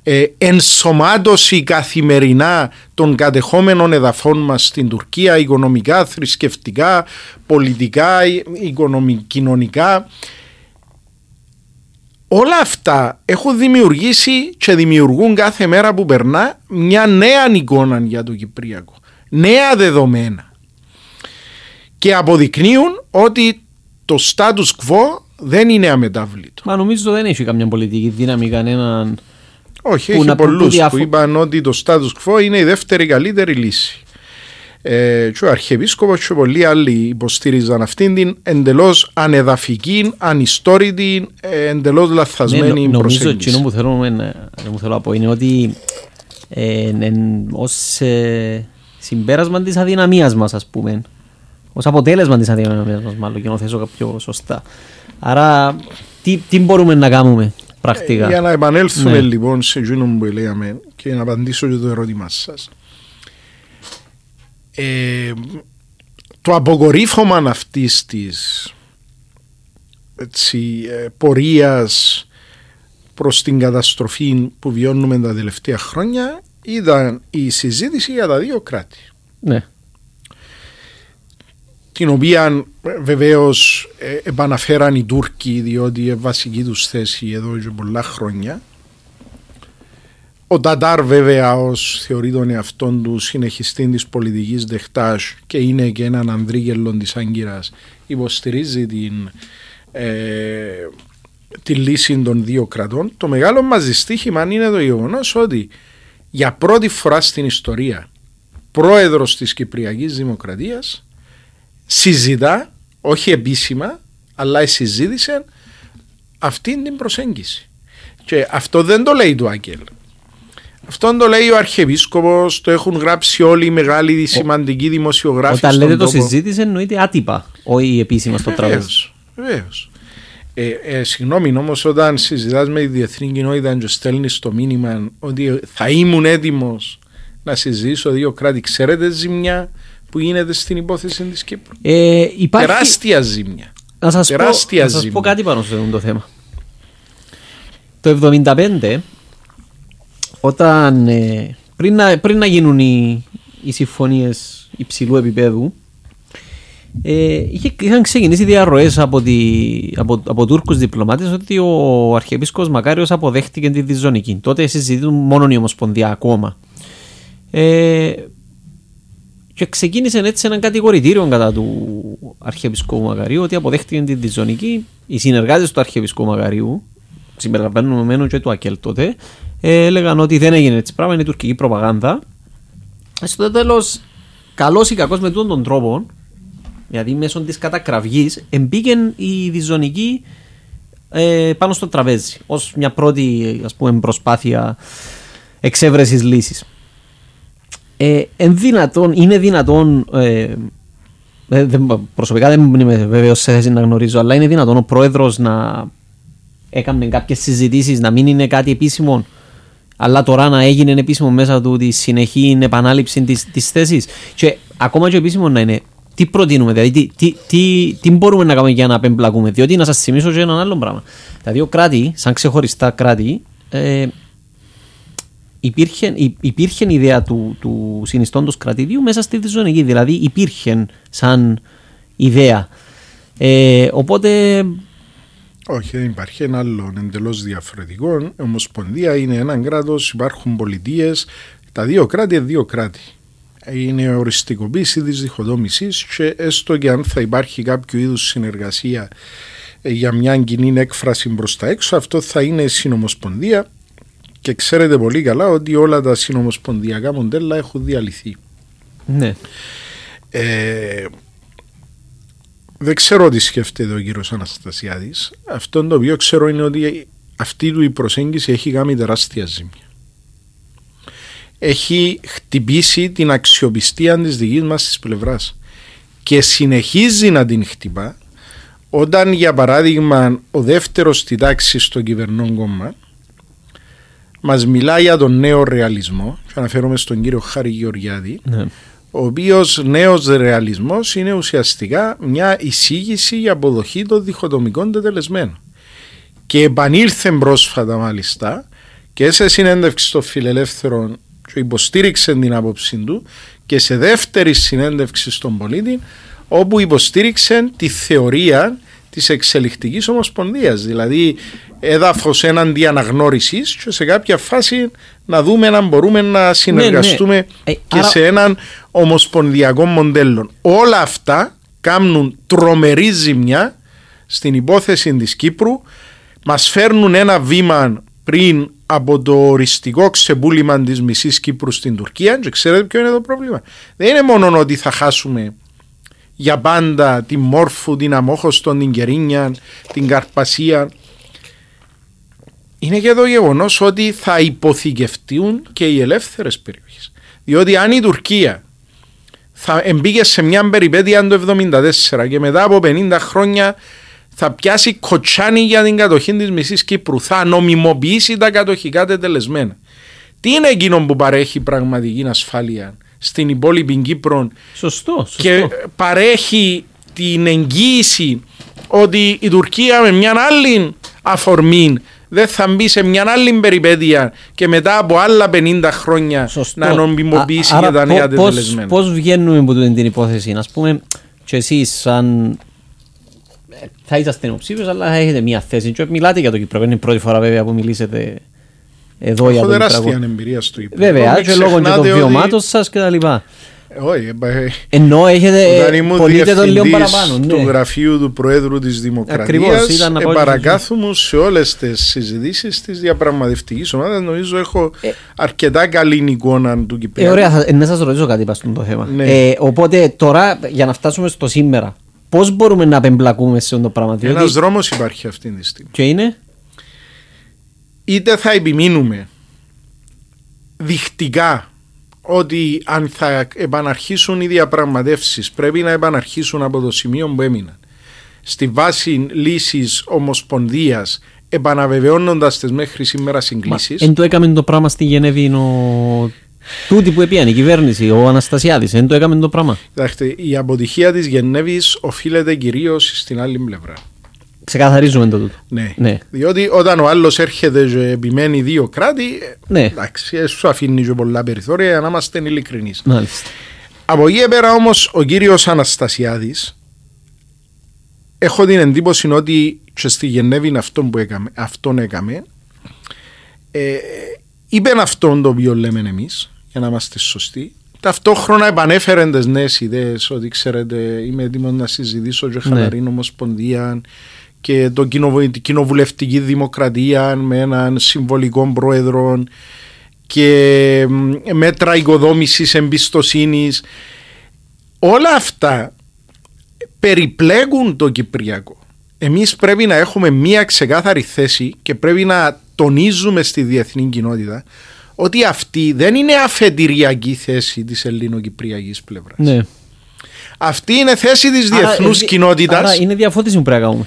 ε, ενσωμάτωση καθημερινά των κατεχόμενων εδαφών μας στην Τουρκία, οικονομικά, θρησκευτικά, πολιτικά, οικονομικά, κοινωνικά. Όλα αυτά έχουν δημιουργήσει και δημιουργούν κάθε μέρα που περνά μια νέα εικόνα για το Κυπριακό. Νέα δεδομένα και αποδεικνύουν ότι το status quo δεν είναι αμετάβλητο. Μα νομίζω δεν έχει καμιά πολιτική δύναμη κανέναν. Όχι, έχει πολλούς που είπαν ότι το status quo είναι η δεύτερη καλύτερη λύση. Ε, και ο Αρχιεπίσκοπος και πολλοί άλλοι υποστήριζαν αυτήν την εντελώς ανεδαφική, ανιστόρητη, ε, εντελώς λαθασμένη ναι, προσέγγιση. Νομίζω ότι που θέλω, θέλω να πω είναι ότι ε, ε, ως ε, συμπέρασμα της αδυναμίας μας, ας πούμε, ως αποτέλεσμα της αδυναμία μα, μάλλον και να θέσω πιο σωστά. Άρα, τι, τι μπορούμε να κάνουμε πρακτικά; Ε, για να επανέλθουμε ναι. λοιπόν σε εκείνο που λέγαμε και να απαντήσω για το ερώτημά σας. Ε, το αποκορύφωμα αυτής της ε, πορείας προς την καταστροφή που βιώνουμε τα τελευταία χρόνια ήταν η συζήτηση για τα δύο κράτη. Ναι την οποία βεβαίως ε, επαναφέραν οι Τούρκοι διότι είναι βασική τους θέση εδώ και πολλά χρόνια. Ο Τατάρ βέβαια ως θεωρεί τον εαυτόν του συνεχιστή της πολιτικής δεχτάς και είναι και έναν ανδρίγελο της Άγκυρας υποστηρίζει την, ε, τη λύση των δύο κρατών. Το μεγάλο μας δυστύχημα είναι το γεγονός ότι για πρώτη φορά στην ιστορία πρόεδρος της Κυπριακής Δημοκρατίας συζητά, όχι επίσημα, αλλά συζήτησε αυτή την προσέγγιση. Και αυτό δεν το λέει το Άγγελ. Αυτό το λέει ο Αρχιεπίσκοπος, το έχουν γράψει όλοι οι μεγάλοι σημαντικοί δημοσιογράφοι. Όταν λέτε το συζήτησε, εννοείται άτυπα, όχι επίσημα στο τραπέζι. Βεβαίως. Ε, ε, συγγνώμη όμως, όταν συζητάς με τη διεθνή κοινότητα και στέλνεις το μήνυμα ότι θα ήμουν έτοιμος να συζητήσω δύο κράτη, ξέρετε ζημιά; Που γίνεται στην υπόθεση της Κύπρου. Ε, υπάρχει... Τεράστια ζήμια. Να σας, Τεράστια πω, να σας πω κάτι πάνω σε αυτό το θέμα. Το 1975, όταν ε, πριν, να, πριν να γίνουν οι, οι συμφωνίες υψηλού επίπεδου, ε, είχε, είχαν ξεκινήσει διαρροές από, τη, από, από Τούρκους διπλωμάτες ότι ο Αρχιεπίσκος Μακάριος αποδέχτηκε τη διζωνική. Τότε συζητούν μόνο η Ομοσπονδία ακόμα. Ε, και ξεκίνησε έτσι έναν κατηγορητήριο κατά του Αρχιεπισκόπου Μακαρίου ότι αποδέχτηκαν την διζωνική. Οι συνεργάτες του Αρχιεπισκόπου Μακαρίου, συμπεριλαμβανομένου και του Ακέλ τότε, έλεγαν ότι δεν έγινε έτσι πράγμα, είναι τουρκική προπαγάνδα. Στο τέλος, καλός ή κακός με τον τρόπο, δηλαδή μέσω της κατακραυγής, εμπήκε η διζωνική ε, πάνω στο τραπέζι ως μια πρώτη ας πούμε, προσπάθεια εξέβρεσης λύσης ε, δυνατόν, είναι δυνατόν ε, ε προσωπικά δεν είμαι βέβαιος σε θέση να γνωρίζω, αλλά είναι δυνατόν ο πρόεδρος να έκανε κάποιες συζητήσεις, να μην είναι κάτι επίσημο, αλλά τώρα να έγινε επίσημο μέσα του τη συνεχή επανάληψη της θέσης. Και ακόμα και επίσημο να είναι, τι προτείνουμε, δηλαδή τι, τι, τι, τι μπορούμε να κάνουμε για να απεμπλακούμε. Διότι να σας θυμίσω και ένα άλλο πράγμα. Τα δύο κράτη, σαν ξεχωριστά κράτη, ε, υπήρχε, υπήρχε η ιδέα του, του συνιστόντος κρατηδίου μέσα στη διζωνική. Δηλαδή υπήρχε σαν ιδέα. Ε, οπότε... Όχι, δεν υπάρχει ένα άλλο εντελώς διαφορετικό. Η Ομοσπονδία είναι ένα κράτος, υπάρχουν πολιτείες. Τα δύο κράτη είναι δύο κράτη. Είναι οριστικοποίηση της διχοτόμησης και έστω και αν θα υπάρχει κάποιο είδους συνεργασία για μια κοινή έκφραση προ τα έξω, αυτό θα είναι συνομοσπονδία και ξέρετε πολύ καλά ότι όλα τα συνομοσπονδιακά μοντέλα έχουν διαλυθεί. Ναι. Ε, δεν ξέρω τι σκέφτεται ο κύριος Αναστασιάδης. Αυτό το οποίο ξέρω είναι ότι αυτή του η προσέγγιση έχει κάνει τεράστια ζημιά. Έχει χτυπήσει την αξιοπιστία της δικής μας της πλευράς και συνεχίζει να την χτυπά όταν για παράδειγμα ο δεύτερος στη τάξη στο κυβερνόν κόμμα Μας μιλάει για τον νέο ρεαλισμό, και αναφέρομαι στον κύριο Χάρη Γεωργιάδη, ναι. ο οποίος νέος ρεαλισμός είναι ουσιαστικά μια εισήγηση για αποδοχή των διχοτομικών τετελεσμένων. Και επανήλθε πρόσφατα μάλιστα και σε συνέντευξη στο φιλελεύθερο και υποστήριξε την άποψή του και σε δεύτερη συνέντευξη στον πολίτη όπου υποστήριξε τη θεωρία της εξελικτικής ομοσπονδίας δηλαδή έδαφος έναντι αναγνώρισης και σε κάποια φάση να δούμε αν μπορούμε να συνεργαστούμε ναι, ναι. και σε έναν ομοσπονδιακό μοντέλο. Όλα αυτά κάνουν τρομερή ζημιά στην υπόθεση της Κύπρου μας φέρνουν ένα βήμα πριν από το οριστικό ξεπούλημα της μισής Κύπρου στην Τουρκία και ξέρετε ποιο είναι το πρόβλημα; Δεν είναι μόνο ότι θα χάσουμε για πάντα τη Μόρφου, την Αμόχωστον, την Κερίνια, την Καρπασία. Είναι και το γεγονός ότι θα υποθηκευτούν και οι ελεύθερες περιοχές. Διότι αν η Τουρκία θα εμπήκε σε μια περιπέτεια το 1974 και μετά από 50 χρόνια θα πιάσει κοτσάνι για την κατοχή της μισής Κύπρου, θα νομιμοποιήσει τα κατοχικά τετελεσμένα. Τι είναι εκείνο που παρέχει πραγματική ασφάλεια; Στην υπόλοιπη Κύπρο σωστό, σωστό. και παρέχει την εγγύηση ότι η Τουρκία με μια άλλη αφορμή δεν θα μπει σε μια άλλη περιπέτεια και μετά από άλλα 50 χρόνια Σωστό. να νομιμοποιήσει για τα νέα τετελεσμένα. Πώς βγαίνουμε από την υπόθεση, α πούμε, και εσείς σαν ε, θα είσαστε υποψήφιος, αλλά έχετε μια θέση. Και μιλάτε για το Κύπρο. Είναι η πρώτη φορά βέβαια που μιλήσετε εδώ Έχω για το τεράστια εμπειρία στο Κύπρο. Βέβαια, και λόγω και των βιωμάτων σας και τα λοιπά. Ε, όχι, ε, ενώ έχετε πονείτε το λίγο παραπάνω. Ναι. του γραφείου του Προέδρου της Δημοκρατίας παρακάθομαι σε όλες τις συζητήσεις της διαπραγματευτικής ομάδας νομίζω έχω ε, αρκετά καλή εικόνα του Κυπριακού. Ε, ωραία, θα, να σας ρωτήσω κάτι πάνω στο θέμα. Ναι. Ε, οπότε τώρα για να φτάσουμε στο σήμερα Πώς μπορούμε να απεμπλακούμε σε αυτό το πράγμα. Ένας διότι... δρόμος υπάρχει αυτή τη στιγμή. Και είναι; Είτε θα επιμείνουμε διχτικά ότι αν θα επαναρχίσουν οι διαπραγματεύσεις πρέπει να επαναρχίσουν από το σημείο που έμειναν στη βάση λύσης ομοσπονδίας επαναβεβαιώνοντας τις μέχρι σήμερα συγκλήσει. Εν το έκαμε το πράγμα στη Γενέβη ο Τούτη που έπιανε η κυβέρνηση, ο Αναστασιάδης, δεν το έκαμε το πράγμα. Κοιτάξτε, η αποτυχία της Γενέβης οφείλεται κυρίως στην άλλη πλευρά. Ξεκαθαρίζουμε το τούτο. Ναι. ναι. Διότι όταν ο άλλος έρχεται και επιμένει δύο κράτη, ναι. εντάξει, ε, σου αφήνει και πολλά περιθώρια για να είμαστε ειλικρινείς. Από εκεί πέρα όμως ο κύριος Αναστασιάδης, έχω την εντύπωση ότι και στη Γενέβη είναι αυτό που έκαμε, αυτόν έκαμε. Ε, είπε αυτόν το οποίο λέμε εμείς, για να είμαστε σωστοί. Ταυτόχρονα επανέφερε τις νέες ιδέες ότι ξέρετε, είμαι έτοιμος να συζητήσω και χαλαρή ναι. ομοσπονδία και το την κοινοβουλευτική δημοκρατία με έναν συμβολικό πρόεδρο και μέτρα οικοδόμησης εμπιστοσύνης. Όλα αυτά περιπλέγουν το Κυπριακό. Εμείς πρέπει να έχουμε μία ξεκάθαρη θέση και πρέπει να τονίζουμε στη διεθνή κοινότητα ότι αυτή δεν είναι αφεντηριακή θέση της ελληνοκυπριακής πλευράς. Ναι. Αυτή είναι θέση της διεθνούς κοινότητας. Άρα είναι διαφώτιση που πρέπει να κάνουμε.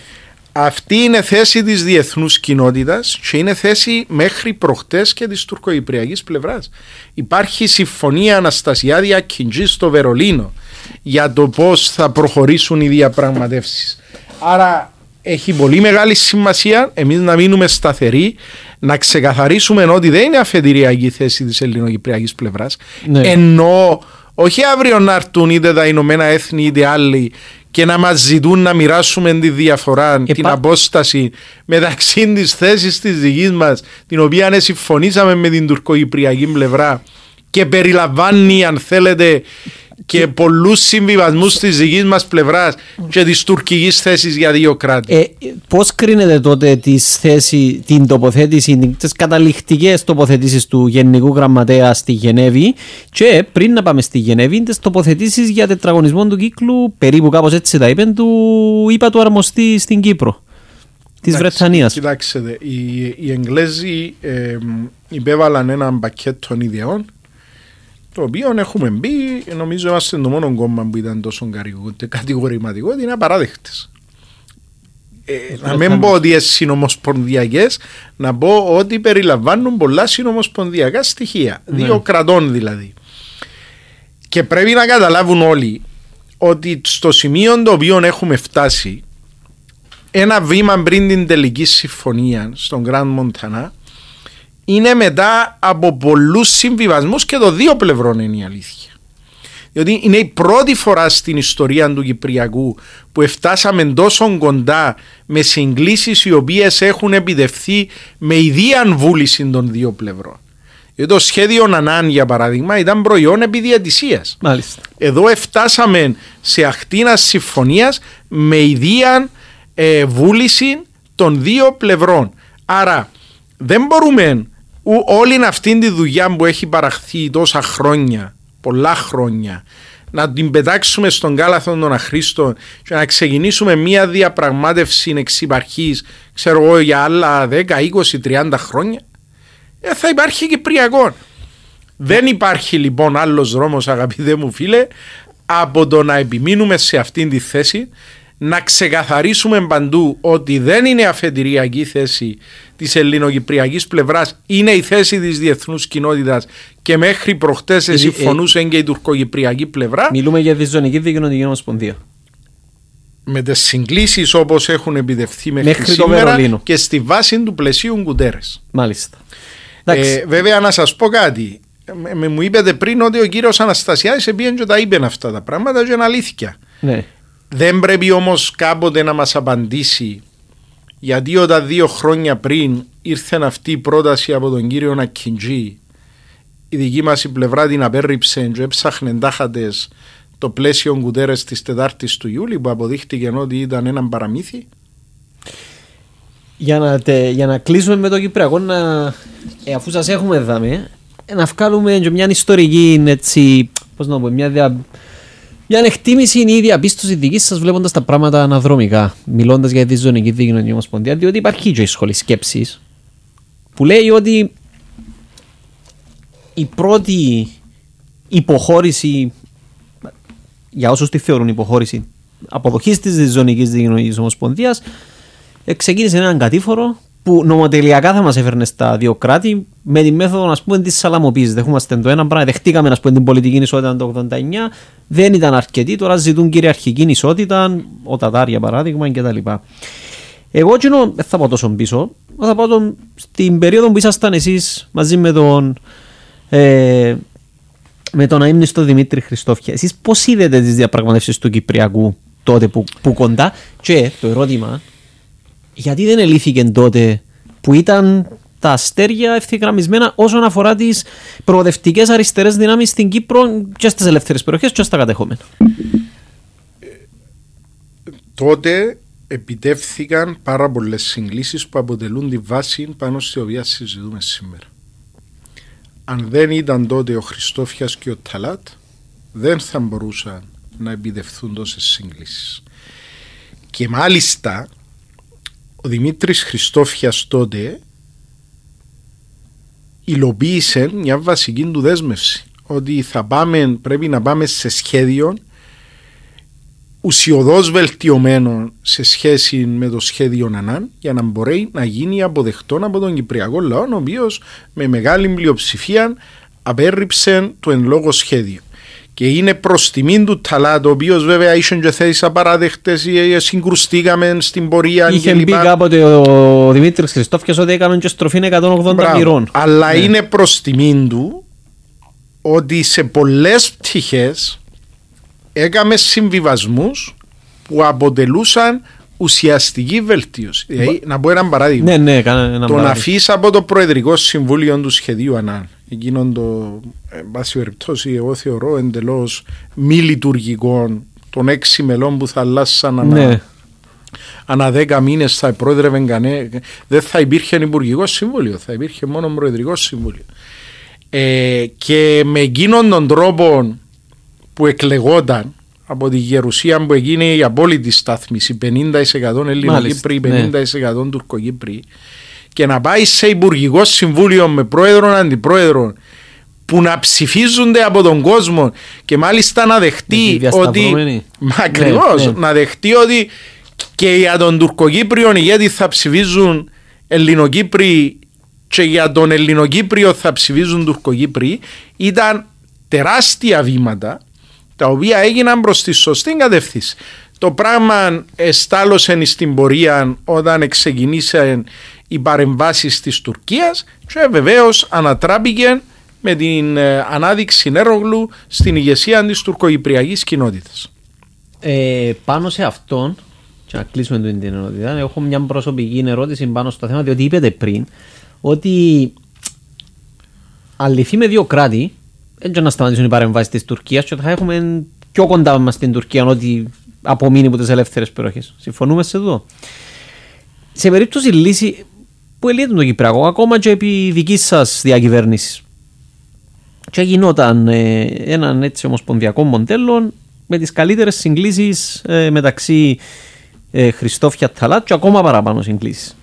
Αυτή είναι θέση της διεθνούς κοινότητας και είναι θέση μέχρι προχτές και της τουρκοϊπριακής πλευράς. Υπάρχει συμφωνία Αναστασιάδια Κιντζή στο Βερολίνο για το πώς θα προχωρήσουν οι διαπραγματεύσεις. Άρα έχει πολύ μεγάλη σημασία εμείς να μείνουμε σταθεροί, να ξεκαθαρίσουμε ότι δεν είναι αφεντηριακή θέση της ελληνοκυπριακής πλευράς, ναι. ενώ όχι αύριο να έρθουν είτε τα Ηνωμένα Έθνη είτε άλλοι και να μας ζητούν να μοιράσουμε τη διαφορά, την απόσταση μεταξύ της θέσης της δικής μας, την οποία συμφωνήσαμε με την τουρκοκυπριακή πλευρά και περιλαμβάνει, αν θέλετε, και πολλούς συμβιβασμούς της δικής μας πλευράς και της τουρκικής θέσης για δύο κράτη. Ε, Πώς κρίνεται τότε της θέση, την τοποθέτηση, τις καταληκτικές τοποθετήσεις του Γενικού Γραμματέα στη Γενέβη και πριν να πάμε στη Γενέβη, τις τοποθετήσεις για τετραγωνισμό του κύκλου, περίπου κάπως έτσι τα είπε, του είπα του αρμοστή στην Κύπρο. Της Βρετανίας. Κοιτάξτε, οι, οι Εγγλέζοι ε, υπέβαλαν ένα πακέτο ιδεών το οποίο έχουμε μπει, νομίζω είμαστε το μόνο κόμμα που ήταν τόσο κατηγορηματικό ότι είναι απαράδεκτες. Ε, να μην πω ότι είναι συνομοσπονδιακές, να πω ότι περιλαμβάνουν πολλά συνομοσπονδιακά στοιχεία. Ναι. Δύο κρατών δηλαδή. Και πρέπει να καταλάβουν όλοι ότι στο σημείο το οποίο έχουμε φτάσει ένα βήμα πριν την τελική συμφωνία στον Grand Montana είναι μετά από πολλούς συμβιβασμούς και το δύο πλευρών είναι η αλήθεια. Διότι είναι η πρώτη φορά στην ιστορία του Κυπριακού που φτάσαμε τόσο κοντά με συγκλήσεις οι οποίες έχουν επιτευχθεί με ιδίαν βούληση των δύο πλευρών. Γιατί το σχέδιο Νανάν για παράδειγμα ήταν προϊόν επί διατησίας. Μάλιστα. Εδώ φτάσαμε σε ακτίνας συμφωνίας με ιδίαν ε, βούληση των δύο πλευρών. Άρα δεν μπορούμε όλη αυτή τη δουλειά που έχει παραχθεί τόσα χρόνια, πολλά χρόνια, να την πετάξουμε στον κάλαθο των αχρήστων και να ξεκινήσουμε μία διαπραγμάτευση εξ υπαρχής, ξέρω εγώ, για άλλα 10, 20, 30 χρόνια, ε, θα υπάρχει Κυπριακό. Δεν υπάρχει λοιπόν άλλος δρόμος αγαπητέ μου φίλε από το να επιμείνουμε σε αυτήν τη θέση να ξεκαθαρίσουμε παντού ότι δεν είναι αφεντηριακή θέση της ελληνοκυπριακής πλευράς, είναι η θέση της διεθνούς κοινότητας και μέχρι προχτές συμφωνούσε και η τουρκοκυπριακή πλευρά. Μιλούμε για τη ζωνική δικαιωτική ομοσπονδία. Με τις συγκλήσεις όπως έχουν επιτευχθεί μέχρι, μέχρι σήμερα και στη βάση του πλαισίου Γκουτέρε. Μάλιστα. Ε, βέβαια, να σας πω κάτι. Με, μου είπατε πριν ότι ο κύριος Αναστασιάδης επήγαινε και τα είπε αυτά τα πράγματα και είναι αλήθεια. Ναι. Δεν πρέπει όμως κάποτε να μας απαντήσει γιατί όταν δύο χρόνια πριν ήρθε αυτή η πρόταση από τον κύριο Νακιντζή η δική μας η πλευρά την απέρριψε και έψαχνε τάχατες το πλαίσιο κουτέρες της 4ης του Ιούλη που αποδείχτηκε ότι ήταν ένα παραμύθι. Για να, τε, για να κλείσουμε με το Κυπριακό, να, ε, αφού σας έχουμε δάμε, ε, να βγάλουμε μια ιστορική, έτσι, πώς να πω, μια δια, μια ανεκτήμηση είναι η διαπίστωση δικής σας βλέποντας τα πράγματα αναδρομικά, μιλώντας για τη ζωνική δίκη ομοσπονδία, διότι υπάρχει και η σχολή σκέψης που λέει ότι η πρώτη υποχώρηση, για όσους τη θεωρούν υποχώρηση, αποδοχής της ζωνική δίκη ομοσπονδίας, ξεκίνησε έναν κατήφορο που νομοτελειακά θα μας έφερνε στα δύο κράτη με τη μέθοδο της σαλαμοποίησης. Δεχόμαστε το ένα πράγμα, δεχτήκαμε ας πούμε, την πολιτική ισότητα το 1989, δεν ήταν αρκετή, τώρα ζητούν κυριαρχική ισότητα, ο Τατάρ για παράδειγμα κτλ. Εγώ κοινό, δεν θα πάω τόσο πίσω, θα πάω τον, στην περίοδο που ήσασταν εσείς μαζί με τον. Ε, με τον αείμνηστο Δημήτρη Χριστόφια, εσείς πώς είδατε τις διαπραγματεύσεις του Κυπριακού τότε που, που κοντά, και το ερώτημα γιατί δεν ελήφθηκε τότε που ήταν τα αστέρια ευθυγραμμισμένα όσον αφορά τις προοδευτικές αριστερές δυνάμεις στην Κύπρο και στις ελεύθερες περιοχές και στα κατεχόμενα. Τότε επιτεύθηκαν πάρα πολλές συγκλήσεις που αποτελούν τη βάση πάνω στη οποία συζητούμε σήμερα. Αν δεν ήταν τότε ο Χριστόφιας και ο Ταλάτ, δεν θα μπορούσαν να επιτευθούν τόσες συγκλήσεις. Και μάλιστα ο Δημήτρης Χριστόφιας τότε υλοποίησε μια βασική του δέσμευση ότι θα πάμε, πρέπει να πάμε σε σχέδιο ουσιοδός βελτιωμένο σε σχέση με το σχέδιο Νανάν για να μπορεί να γίνει αποδεκτό από τον Κυπριακό λαό ο οποίος με μεγάλη πλειοψηφία απέρριψε το εν λόγω σχέδιο και είναι προς τιμήν του Ταλά, το οποίος βέβαια είχε και θέσεις απαράδεκτες, ε, συγκρουστήκαμε στην πορεία. Είχε πει κάποτε ο Δημήτρης Χριστόφια ότι έκαναν και στροφή 180 μοιρών. Αλλά ναι. είναι προς τιμήν του ότι σε πολλές πτυχές έκαμε συμβιβασμούς που αποτελούσαν ουσιαστική βελτίωση. Δηλαδή, να πω ένα παράδειγμα. Ναι, ναι, ένα τον αφήσα από το Προεδρικό Συμβούλιο του Σχεδίου ΑΝΑΝ εκείνον το, εν πάση περιπτώσει, εγώ θεωρώ εντελώς μη λειτουργικό των έξι μελών που θα αλλάσαν ανά, ναι. ανά δέκα μήνες θα πρόεδρευε κανένα. Δεν θα υπήρχε υπουργικό συμβούλιο, θα υπήρχε μόνο προεδρικό συμβούλιο. Ε, και με εκείνον τον τρόπο που εκλεγόταν από τη γερουσία που έγινε η απόλυτη στάθμιση 50% Ελληνοκύπροι, 50% ναι. Τουρκοκύπροι και να πάει σε υπουργικό συμβούλιο με πρόεδρο αντιπρόεδρο που να ψηφίζονται από τον κόσμο και μάλιστα να δεχτεί ότι. Μα ακριβώς, ναι, ναι. να δεχτεί ότι και για τον Τουρκοκύπριο ηγέτη θα ψηφίζουν Ελληνοκύπριοι και για τον Ελληνοκύπριο θα ψηφίζουν Τουρκοκύπριοι ήταν τεράστια βήματα τα οποία έγιναν προς τη σωστή κατεύθυνση. Το πράγμα εστάλωσε στην πορεία όταν ξεκινήσαν οι παρεμβάσεις της Τουρκίας και βεβαίως ανατράπηκε με την ε, ανάδειξη Νέρογλου στην ηγεσία της τουρκοϊπριακής κοινότητας. Ε, πάνω σε αυτόν, και να κλείσουμε την ενότητα, έχω μια προσωπική ερώτηση πάνω στο θέμα, διότι είπατε πριν ότι αληθεί με δύο κράτη, έτσι να σταματήσουν οι παρεμβάσεις της Τουρκίας και θα έχουμε πιο κοντά μας στην Τουρκία ό,τι απομείνει από τις ελεύθερες περιοχές. Συμφωνούμε σε εδώ. Σε περίπτωση λύση που ελύεται το Κυπριακό, ακόμα και επί δικής σας διακυβέρνησης, και γινόταν ε, έναν έτσι ομοσπονδιακό μοντέλο με τις καλύτερες συγκλήσεις ε, μεταξύ ε, Χριστόφια Ταλάτ και ακόμα παραπάνω συγκλήσεις.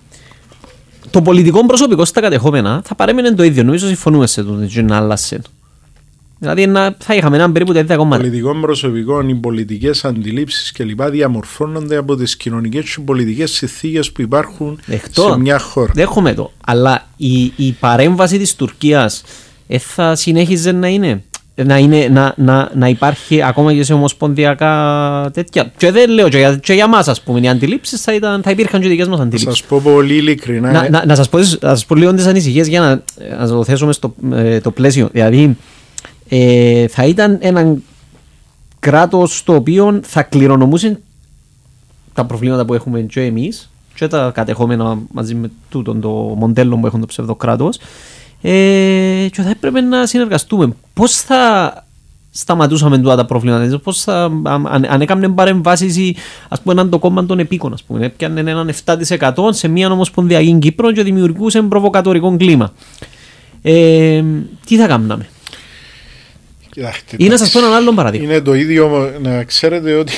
Το πολιτικό προσωπικό στα κατεχόμενα θα παρέμεινε το ίδιο. Νομίζω συμφωνούμε σε το ότι να άλλασε. Δηλαδή να, θα είχαμε έναν περίπου τέτοια Το πολιτικό προσωπικό, οι πολιτικές αντιλήψεις κλπ. διαμορφώνονται από τις κοινωνικές και πολιτικές συνθήκες που υπάρχουν Δεχτώ, σε μια χώρα. Δέχομαι το. Αλλά η, η παρέμβαση της Τουρκίας ε, θα συνέχιζε να είναι; Να, είναι, να, να, να υπάρχει ακόμα και σε ομοσπονδιακά τέτοια; Και δεν λέω και για, και για μας ας πούμε, οι αντιλήψεις θα, ήταν, θα υπήρχαν και δικές μας αντιλήψεις. Σας πω πολύ ειλικρινά. Να, ε. να, να, σας πω, να σας πω λίγο τις ανησυχίες για να, να το θέσουμε στο ε, το πλαίσιο. Δηλαδή ε, θα ήταν ένα κράτος το οποίο θα κληρονομούσε τα προβλήματα που έχουμε και εμείς και τα κατεχόμενα μαζί με τούτο το μοντέλο που έχουν το ψευδοκράτος ε, και θα έπρεπε να συνεργαστούμε. Πώς θα σταματούσαμε τώρα τα προβλήματα, πώς θα, αν, αν έκαμε παρεμβάσεις ας πούμε έναν το κόμμα των επίκων, ας πούμε, έπιανε έναν 7% σε μια ομοσπονδιακή Κύπρο και δημιουργούσε προβοκατορικό κλίμα. Ε, τι θα κάναμε; Ή να σας πω έναν άλλο παράδειγμα. Είναι το ίδιο, να ξέρετε ότι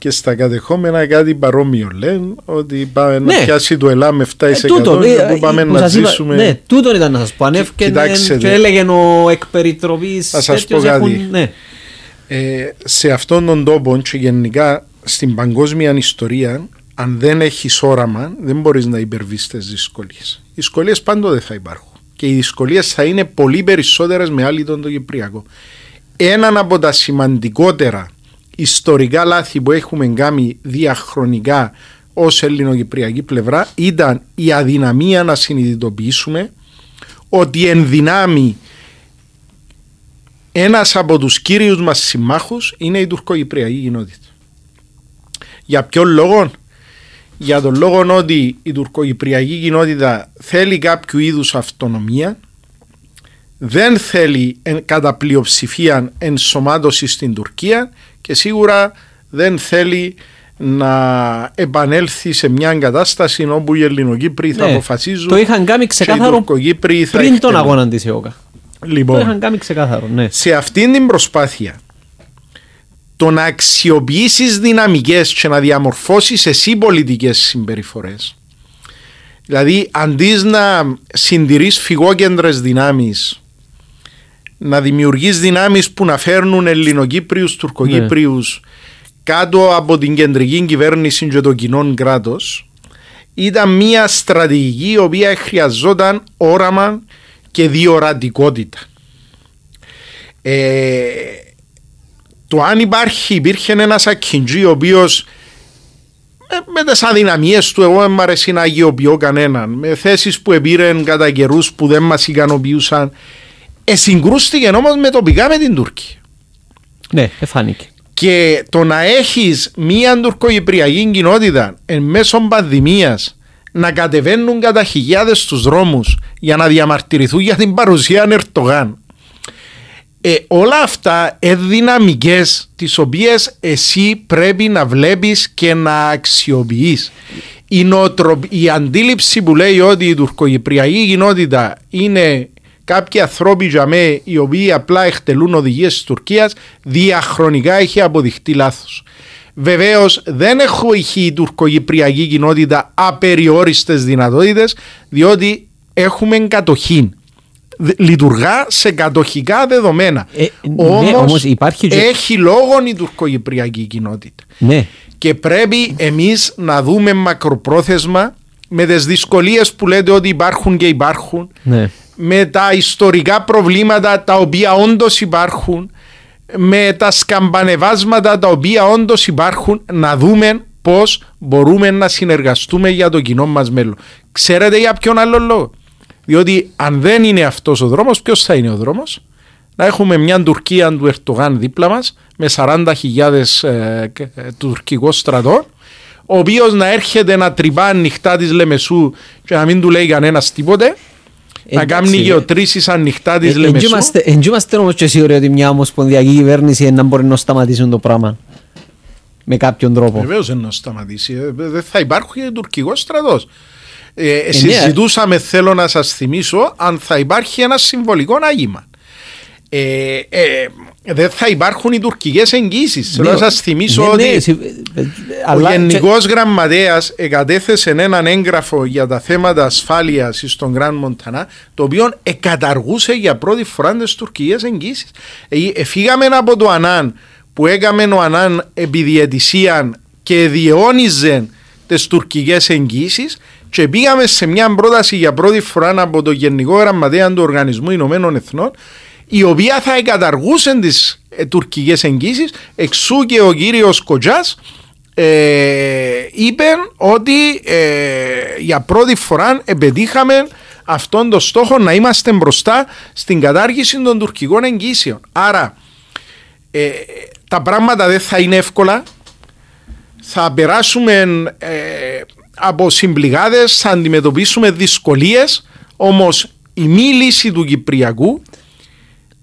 και στα κατεχόμενα κάτι παρόμοιο λένε ότι πάμε ναι. να πιάσει το ΕΛΑ με 7% ε, τούτο, ε, που πάμε να ζήσουμε. Ναι, τούτο ήταν να σας πω. Ανέφηκε και έλεγε ο εκπεριτροπή. Θα σας πω κάτι. ναι. ε, σε αυτόν τον τόπο και γενικά στην παγκόσμια ιστορία αν δεν έχεις όραμα δεν μπορείς να υπερβείς τις δυσκολίες. Οι δυσκολίες πάντοτε θα υπάρχουν και οι δυσκολίες θα είναι πολύ περισσότερες με άλλη τον το Κυπριακό. Έναν από τα σημαντικότερα ιστορικά λάθη που έχουμε κάνει διαχρονικά ως ελληνοκυπριακή πλευρά ήταν η αδυναμία να συνειδητοποιήσουμε ότι εν δυνάμει ένας από τους κύριους μας συμμάχους είναι η τουρκοκυπριακή κοινότητα. Για ποιον λόγο; Για τον λόγο ότι η τουρκοκυπριακή κοινότητα θέλει κάποιο είδους αυτονομία δεν θέλει κατά πλειοψηφία ενσωμάτωση στην Τουρκία και σίγουρα δεν θέλει να επανέλθει σε μια κατάσταση όπου οι Ελληνοκύπροι θα ναι, αποφασίζουν το είχαν κάνει ξεκάθαρο πριν τον αγώνα της ΕΟΚΑ. Λοιπόν, το είχαν κάνει ξεκάθαρο, ναι. Σε αυτήν την προσπάθεια το να αξιοποιήσεις δυναμικές και να διαμορφώσεις εσύ πολιτικές συμπεριφορές. Δηλαδή, αντί να συντηρείς φυγόκεντρες δυνάμεις να δημιουργείς δυνάμεις που να φέρνουν Ελληνοκύπριους, Τουρκοκύπριους ναι. κάτω από την κεντρική κυβέρνηση και το κοινό κράτος. ήταν μια στρατηγική η οποία χρειαζόταν όραμα και διορατικότητα. Ε, το αν υπάρχει, υπήρχε ένας ακιντζή ο οποίος ε, με τις αδυναμίες του, εγώ δεν μ' αρέσει να αγιοποιώ κανέναν. Με θέσεις που επήρεν κατά καιρούς που δεν μας ικανοποιούσαν. Εσυγκρούστηκε όμως με τοπικά με την Τουρκία. Ναι, εφάνηκε. Και το να έχεις μία τουρκοκυπριακή κοινότητα εν μέσω πανδημίας να κατεβαίνουν κατά χιλιάδες στου δρόμους για να διαμαρτυρηθούν για την παρουσία Ερτογάν. Ε, όλα αυτά είναι δυναμικέ τις οποίες εσύ πρέπει να βλέπεις και να αξιοποιείς. Η, η αντίληψη που λέει ότι η τουρκοκυπριακή κοινότητα είναι κάποιοι ανθρώποι για μέ, οι οποίοι απλά εκτελούν οδηγίες της Τουρκίας, διαχρονικά έχει αποδειχτεί λάθος. Βεβαίως δεν έχει η τουρκοκυπριακή κοινότητα απεριόριστες δυνατότητες, διότι έχουμε κατοχή. Λειτουργά σε κατοχικά δεδομένα. Ε, ναι, όμως, υπάρχει έχει λόγο η τουρκοκυπριακή κοινότητα. Ναι. Και πρέπει εμείς να δούμε μακροπρόθεσμα με τις δυσκολίες που λέτε ότι υπάρχουν και υπάρχουν ναι με τα ιστορικά προβλήματα τα οποία όντως υπάρχουν, με τα σκαμπανεβάσματα τα οποία όντως υπάρχουν, να δούμε πώς μπορούμε να συνεργαστούμε για το κοινό μας μέλλον. Ξέρετε για ποιον άλλο λόγο; Διότι αν δεν είναι αυτός ο δρόμος, ποιος θα είναι ο δρόμος; Να έχουμε μια Τουρκία του Ερτογάν δίπλα μας με 40.000 ε, ε, τουρκικό στρατό ο οποίος να έρχεται να τρυπά ανοιχτά της Λεμεσού και να μην του λέει κανένας τίποτε. Να κάνει γεωτρήσεις ανοιχτά της ε, Λεμεσού. Εν είμαστε όμως και σίγουροι ότι μια ομοσπονδιακή κυβέρνηση να μπορεί να σταματήσουν το πράγμα. Με κάποιον τρόπο. Βεβαίως δεν να σταματήσει. Ε, δεν θα υπάρχει τουρκικός στρατός. Ε, ε, συζητούσαμε, θέλω να σας θυμίσω, αν θα υπάρχει ένα συμβολικό άγημα. Ε, ε, δεν θα υπάρχουν οι τουρκικές εγγύσεις. Θέλω να σας θυμίσω ναι, ότι ναι, ο Γενικός και... Γραμματέας εγκατέθεσε έναν έγγραφο για τα θέματα ασφάλειας στον Γκραν Μοντανά, το οποίο εκαταργούσε για πρώτη φορά τις τουρκικές εγγύσεις. Ε, φύγαμε από το Ανάν που έκαμε ο Ανάν επιδιαιτησία και διαιώνιζε τις τουρκικές εγγύσεις και πήγαμε σε μια πρόταση για πρώτη φορά από το Γενικό Γραμματέα του Οργανισμού Ηνωμένων Εθνών η οποία θα εγκαταργούσε τις ε, τουρκικές εγγύσεις, εξού και ο κύριος Κοτζάς ε, είπε ότι ε, για πρώτη φορά επετύχαμε αυτόν τον στόχο να είμαστε μπροστά στην κατάργηση των τουρκικών εγγύσεων. Άρα ε, τα πράγματα δεν θα είναι εύκολα. Θα περάσουμε από συμπληγάδες, θα αντιμετωπίσουμε δυσκολίες, όμως η μη λύση του Κυπριακού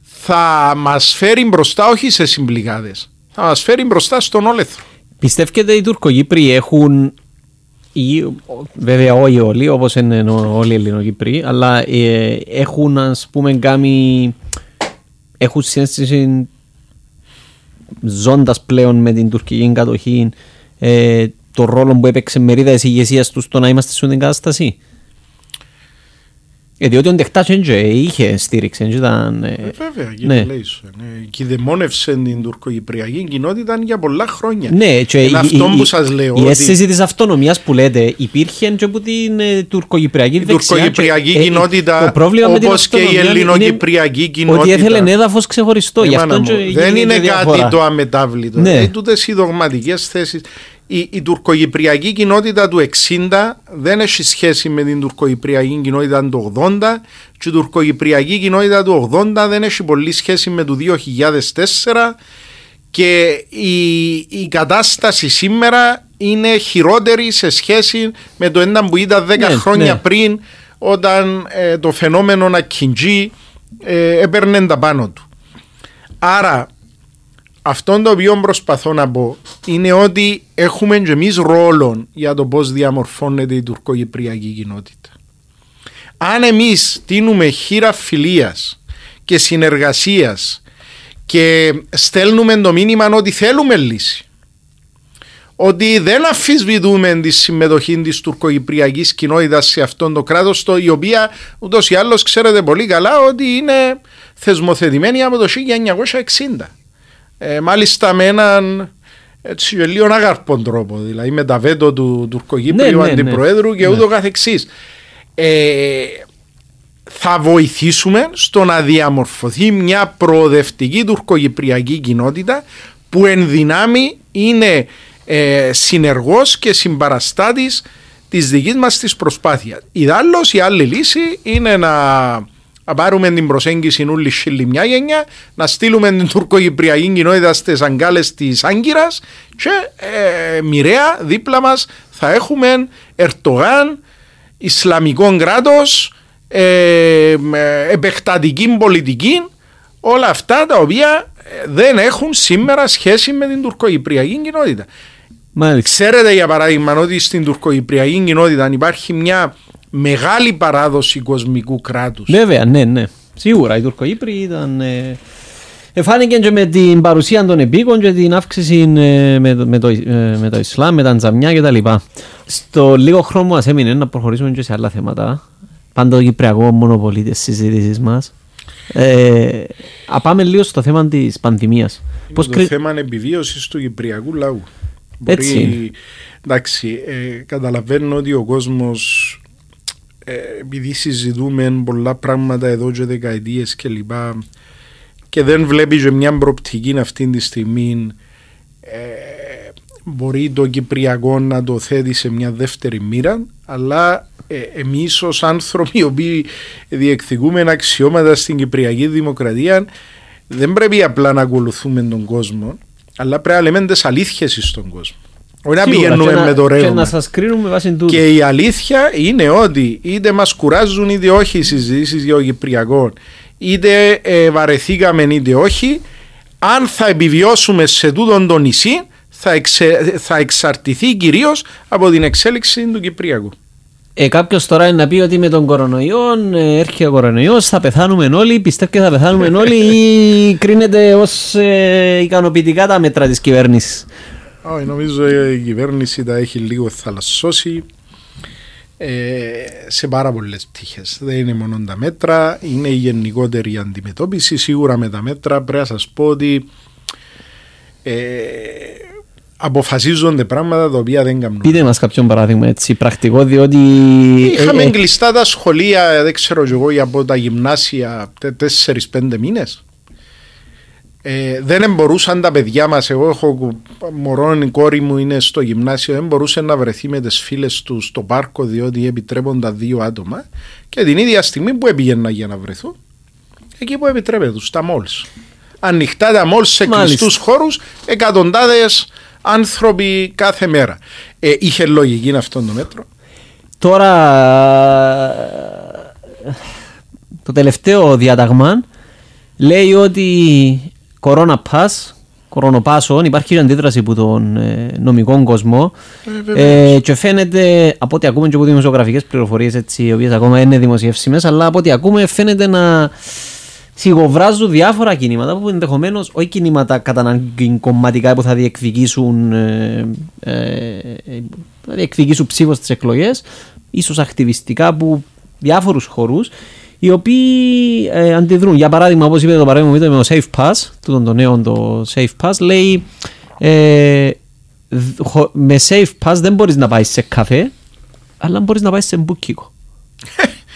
θα μας φέρει μπροστά όχι σε συμπληγάδες, θα μας φέρει μπροστά στον όλεθρο. Πιστεύετε οι Τουρκοκύπροι έχουν ή, βέβαια όχι όλοι όπως είναι όλοι οι Ελληνοκύπροι αλλά ε, έχουν ας πούμε κάνει έχουν συνέστηση ζώντας πλέον με την τουρκική κατοχή ε, το ρόλο που έπαιξε μερίδα της ηγεσίας τους στο να είμαστε στην κατάσταση; Ε, διότι ο Ντεχτάς είχε στήριξη. Ήταν, ε, ε, βέβαια, ναι. λέει ναι. Κυδεμόνευσε την τουρκοκυπριακή κοινότητα για πολλά χρόνια. Ναι, και Είναι η, αυτό η, που σας λέω. Η ότι... αίσθηση της αυτονομίας που λέτε υπήρχε και από την ε, τουρκοκυπριακή δεξιά. Η τουρκοκυπριακή και, κοινότητα, ε, όπως και η ελληνοκυπριακή κοινότητα. Ότι έθελε έδαφος ξεχωριστό. Ε, αυτό δεν είναι κάτι το αμετάβλητο. Ναι. Ε, τούτες οι δογματικές θέσεις η, η τουρκοκυπριακή κοινότητα του 60 δεν έχει σχέση με την τουρκοκυπριακή κοινότητα του 80 και η τουρκοκυπριακή κοινότητα του 80 δεν έχει πολύ σχέση με το 2004 και η, η κατάσταση σήμερα είναι χειρότερη σε σχέση με το ένα που ήταν 10 ναι, χρόνια ναι. πριν όταν ε, το φαινόμενο να κιντζεί ε, έπαιρνε τα πάνω του. Άρα αυτό το οποίο προσπαθώ να πω είναι ότι έχουμε και εμείς ρόλο για το πώς διαμορφώνεται η τουρκοκυπριακή κοινότητα. Αν εμείς τίνουμε χείρα φιλίας και συνεργασίας και στέλνουμε το μήνυμα ότι θέλουμε λύση, ότι δεν αφισβητούμε τη συμμετοχή της τουρκοκυπριακής κοινότητας σε αυτόν το κράτος, η οποία ούτως ή άλλως ξέρετε πολύ καλά ότι είναι θεσμοθετημένη από το 1960. Ε, μάλιστα με έναν έτσι λίγο αγαρπον τρόπο, δηλαδή με τα βέτο του Τουρκοκύπριου ναι, ναι, Αντιπροέδρου και ναι. ούτω καθεξής. Ε, θα βοηθήσουμε στο να διαμορφωθεί μια προοδευτική τουρκοκυπριακή κοινότητα που εν δυνάμει είναι ε, συνεργός και συμπαραστάτης της δικής μας της προσπάθειας. Ιδάλλως η άλλη λύση είναι να να πάρουμε την προσέγγιση νουλή σιλή μια γενιά, να στείλουμε την τουρκοκυπριακή κοινότητα στις αγκάλες της Άγκυρας και ε, μοιραία δίπλα μας θα έχουμε Ερτογάν, Ισλαμικό κράτος, ε, επεκτατική πολιτική, όλα αυτά τα οποία ε, δεν έχουν σήμερα σχέση με την τουρκοκυπριακή κοινότητα. Μάλιστα. Ξέρετε για παράδειγμα ότι στην τουρκοκυπριακή κοινότητα υπάρχει μια μεγάλη παράδοση κοσμικού κράτους. Βέβαια, ναι, ναι. Σίγουρα οι Τουρκοϊπροι ήταν. Ε, εφάνηκε και με την παρουσία των επίκων και την αύξηση ε, με, με, το, ε, με το Ισλάμ, με τα Τζαμιά κτλ. Στο λίγο χρόνο μας έμεινε να προχωρήσουμε και σε άλλα θέματα. Πάντα το Κυπριακό μονοπολεί τι συζητήσει μας. Ε, πάμε λίγο στο θέμα της πανδημίας. Είναι το κρι... θέμα επιβίωσης του Κυπριακού λαού. Μπορεί, Έτσι. Εντάξει, ε, καταλαβαίνω ότι ο κόσμος ε, επειδή συζητούμε πολλά πράγματα εδώ και δεκαετίες και λοιπά και δεν βλέπεις και μια προοπτική αυτή τη στιγμή ε, μπορεί το Κυπριακό να το θέτει σε μια δεύτερη μοίρα αλλά ε, εμείς ως άνθρωποι οι οποίοι διεκδικούμε αξιώματα στην Κυπριακή Δημοκρατία δεν πρέπει απλά να ακολουθούμε τον κόσμο αλλά πρέπει να λέμε τις αλήθειες στον κόσμο όχι να πηγαίνουμε με το ρεύμα. Και να σας κρίνουμε βάσει τούτου. Και η αλήθεια είναι ότι είτε μας κουράζουν είτε όχι οι συζητήσεις για ο Κυπριακός είτε ε, βαρεθήκαμε είτε όχι αν θα επιβιώσουμε σε τούτον το νησί θα, εξε, θα εξαρτηθεί κυρίως από την εξέλιξη του Κυπριακού. Ε, Κάποιος τώρα είναι να πει ότι με τον κορονοϊό ε, έρχεται ο κορονοϊός, θα πεθάνουμε όλοι, πιστεύει θα πεθάνουμε όλοι ή κρίνεται ως ε, ικανοποιητικά τα μέτρα της κυβέρνησης; Όχι, νομίζω η κυβέρνηση τα έχει λίγο θαλασσώσει ε, σε πάρα πολλές πτυχές. Δεν είναι μόνο τα μέτρα, είναι η γενικότερη αντιμετώπιση. Σίγουρα με τα μέτρα πρέπει να σας πω ότι ε, αποφασίζονται πράγματα τα οποία δεν κάνουν. Πείτε μας κάποιο παράδειγμα έτσι πρακτικό, διότι. Είχαμε ε, ε, κλειστά τα σχολεία, δεν ξέρω εγώ, από τα γυμνάσια 4-5 μήνες. Ε, δεν μπορούσαν τα παιδιά μας. Εγώ έχω μωρό, η κόρη μου είναι στο γυμνάσιο. Δεν μπορούσε να βρεθεί με τις φίλες του στο πάρκο, διότι επιτρέπονταν δύο άτομα. Και την ίδια στιγμή που έπηγαινα για να βρεθούν, εκεί που επιτρέπεται, στα μόλ. Ανοιχτά τα μόλ σε κλειστούς χώρους, εκατοντάδες άνθρωποι κάθε μέρα. Ε, είχε λογική αυτό το μέτρο. Τώρα, το τελευταίο διάταγμα λέει ότι κορώνα πας, κορονοπάσων, υπάρχει αντίδραση από τον ε, νομικό κόσμο ε, ε, και φαίνεται, από ό,τι ακούμε και από δημοσιογραφικές πληροφορίες έτσι, οι οποίες ακόμα είναι δημοσιεύσιμες, αλλά από ό,τι ακούμε φαίνεται να σιγοβράζουν διάφορα κινήματα που ενδεχομένως όχι κινήματα κατά ανάγκη κομματικά που θα διεκδικήσουν, ε, ε, ε θα διεκδικήσουν ψήφος στις εκλογές, ίσως ακτιβιστικά από διάφορους χώρου, οι οποίοι ε, αντιδρούν. Για παράδειγμα, όπως είπε το παράδειγμα με το Safe Pass, το, το νέο το Safe Pass, λέει ε, με Safe Pass δεν μπορείς να πάεις σε καφέ, αλλά μπορείς να πάεις σε μπουκίκο.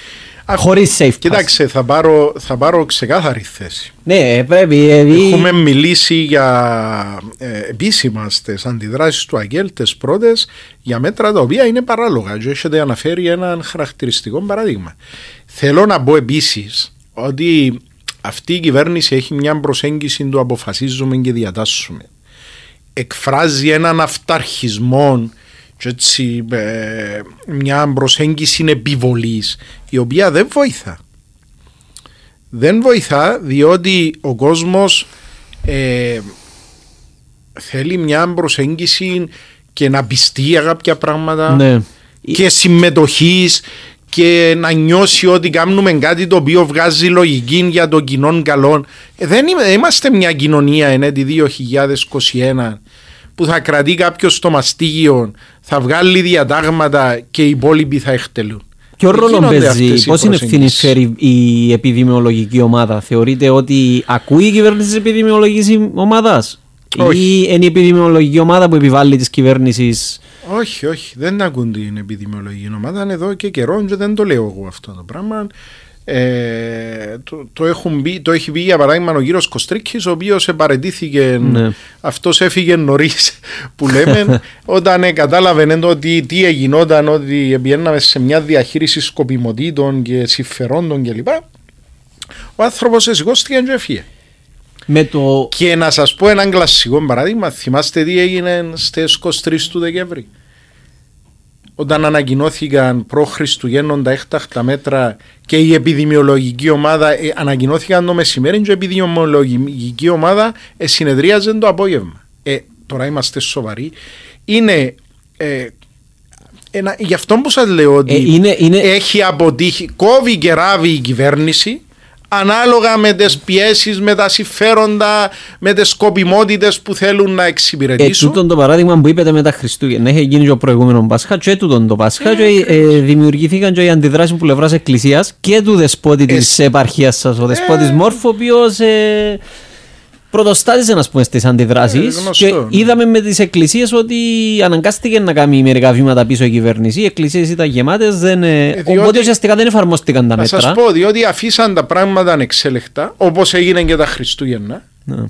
Χωρίς safe Κοίταξε, θα πάρω, θα πάρω ξεκάθαρη θέση. Ναι, πρέπει. Έχουμε μιλήσει για ε, επίσημα στι αντιδράσεις του Αγγέλ τι πρώτες για μέτρα τα οποία είναι παράλογα. Και έχετε αναφέρει ένα χαρακτηριστικό παράδειγμα. Θέλω να πω επίσης ότι αυτή η κυβέρνηση έχει μια προσέγγιση του αποφασίζουμε και διατάσσουμε. Εκφράζει έναν αυταρχισμό και έτσι ε, μια προσέγγιση επιβολής η οποία δεν βοηθά. Δεν βοηθά διότι ο κόσμος ε, θέλει μια προσέγγιση και να πιστεί για κάποια πράγματα ναι. και συμμετοχής και να νιώσει ότι κάνουμε κάτι το οποίο βγάζει λογική για τον κοινό καλό. Ε, δεν είμαστε μια κοινωνία εν έτη 2021 που θα κρατεί κάποιος στο μαστίγιο, θα βγάλει διατάγματα και οι υπόλοιποι θα εκτελούν. Ποιο ρόλος παίζει, πώς είναι ευθύνη φέρει η επιδημιολογική ομάδα, Θεωρείτε ότι ακούει η κυβέρνηση της επιδημιολογικής ομάδας, ή είναι η επιδημιολογική ομάδα που επιβάλλει τη κυβέρνηση. Όχι, όχι, δεν ακούν την επιδημιολογική ομάδα. Είναι εδώ και καιρό και δεν το λέω εγώ αυτό το πράγμα. Ε, το, το, έχουν μπει, το έχει πει για παράδειγμα ο κύριο Κοστρίκης, ο οποίος επαρετήθηκε, ναι. αυτός έφυγε νωρίς που λέμε, όταν ε, κατάλαβε ότι τι εγινόταν, ότι πηγαίναμε σε μια διαχείριση σκοπιμοτήτων και συμφερόντων κλπ. Ο άνθρωπος σηκώστηκε και έφυγε. Με το... Και να σας πω ένα κλασικό παράδειγμα, θυμάστε τι έγινε στις 23 του Δεκέμβρη; Όταν ανακοινώθηκαν προ Χριστουγέννων τα έκτακτα μέτρα και η επιδημιολογική ομάδα ε, ανακοινώθηκαν το μεσημέρι και η επιδημιολογική ομάδα ε, συνεδρίαζε το απόγευμα. Ε, τώρα είμαστε σοβαροί. Είναι ε, ένα, γι' αυτό που σας λέω ότι ε, είναι, είναι... έχει αποτύχει, κόβει και ράβει η κυβέρνηση ανάλογα με τις πιέσεις, με τα συμφέροντα, με τις σκοπιμότητες που θέλουν να εξυπηρετήσουν. Ε, τούτον το παράδειγμα που είπατε με τα Χριστούγεννα. Έχει γίνει και ο προηγούμενος Πάσχα, και τούτον το Πάσχα, ε, και ε, δημιουργήθηκαν και οι αντιδράσεις που πλευράς Εκκλησίας και του δεσπότη της επαρχίας σας, ο δεσπότης ε. Μόρφο, ο οποίος. Ε, πρωτοστάτησε να πούμε στις αντιδράσεις Ε, γνωστό, και ναι. είδαμε με τις εκκλησίες ότι αναγκάστηκε να κάνει μερικά βήματα πίσω η κυβέρνηση. Οι εκκλησίες ήταν γεμάτες, δεν, ε, διότι- οπότε ουσιαστικά δεν εφαρμόστηκαν τα Να μέτρα. σας πω, διότι αφήσαν τα πράγματα ανεξέλεκτα, όπως έγινε και τα Χριστούγεννα, Ναι.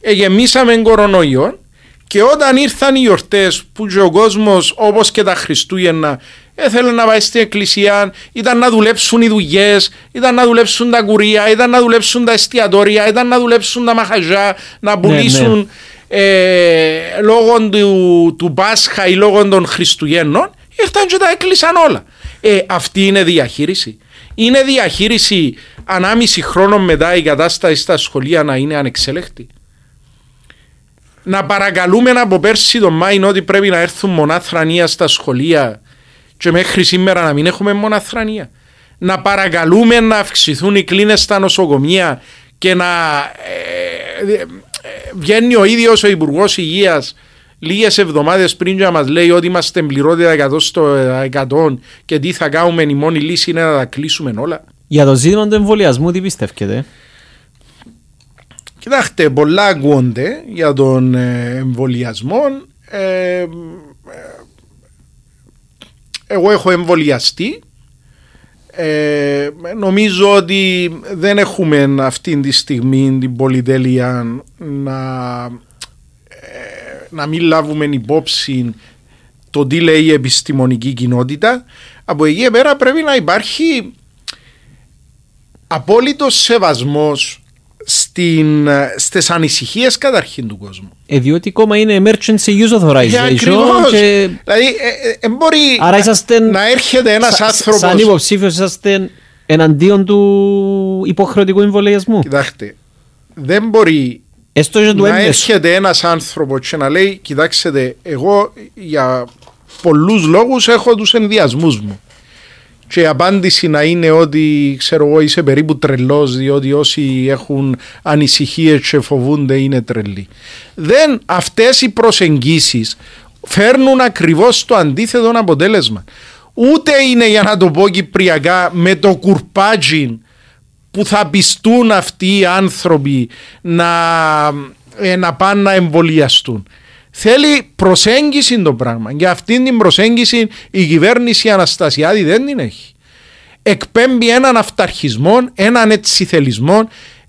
εγεμίσαμε κορονοϊό και όταν ήρθαν οι γιορτές που και ο κόσμος όπως και τα Χριστούγεννα έθελε να πάει στην εκκλησία, ήταν να δουλέψουν οι δουλειές, ήταν να δουλέψουν τα κουρία, ήταν να δουλέψουν τα εστιατόρια, ήταν να δουλέψουν τα μαχαζιά, να πουλήσουν ε, λόγω του, του Πάσχα ή λόγω των Χριστουγέννων, ήρθαν και τα έκλεισαν όλα. Ε, αυτή είναι διαχείριση. Είναι διαχείριση ανάμιση χρόνο μετά η κατάσταση στα σχολεία να είναι ανεξέλεκτη. Να παρακαλούμε από πέρσι τον Μάη ότι πρέπει να έρθουν μονάθρανία στα σχολεία και μέχρι σήμερα να μην έχουμε μοναθρανία. Να παρακαλούμε να αυξηθούν οι κλίνες στα νοσοκομεία και να ε, ε, βγαίνει ο ίδιος ο Υπουργός Υγείας λίγες εβδομάδες πριν και να μας λέει ότι είμαστε πληρότητα 100 στο 100 και τι θα κάνουμε η μόνη λύση είναι να τα κλείσουμε όλα. Για το ζήτημα του εμβολιασμού, τι πιστεύετε; Κοιτάξτε, πολλά ακούγονται για τον ε, εμβολιασμό. Ε, ε, εγώ έχω εμβολιαστεί. Ε, νομίζω ότι δεν έχουμε αυτή τη στιγμή την πολυτέλεια να, ε, να μην λάβουμε υπόψη το τι λέει η επιστημονική κοινότητα. Από εκεί πέρα πρέπει να υπάρχει απόλυτος σεβασμός στην, στις ανησυχίες καταρχήν του κόσμου. Ε, διότι ακόμα είναι emergency use Ε, authorization. ακριβώς. Και... Δηλαδή, ε, ε, ε, μπορεί Άρα είσαστε. να έρχεται ένας σα- άνθρωπος... Σαν υποψήφιος, είσαστε εναντίον του υποχρεωτικού εμβολιασμού. Κοιτάξτε, δεν μπορεί Έστω και του να έμμεσου. έρχεται ένας άνθρωπος και να λέει κοιτάξτε, εγώ για πολλούς λόγους έχω τους ενδιασμούς μου. Και η απάντηση να είναι ότι ξέρω εγώ είσαι περίπου τρελός διότι όσοι έχουν ανησυχίες και φοβούνται είναι τρελοί. Δεν αυτές οι προσεγγίσεις φέρνουν ακριβώς το αντίθετο αποτέλεσμα. Ούτε είναι για να το πω κυπριακά με το κουρπάτζιν που θα πιστούν αυτοί οι άνθρωποι να, ε, να πάνε να εμβολιαστούν. Θέλει προσέγγιση το πράγμα και αυτή την προσέγγιση η κυβέρνηση Αναστασιάδη δεν την έχει. Εκπέμπει έναν αυταρχισμό, έναν έτσι θελισμό.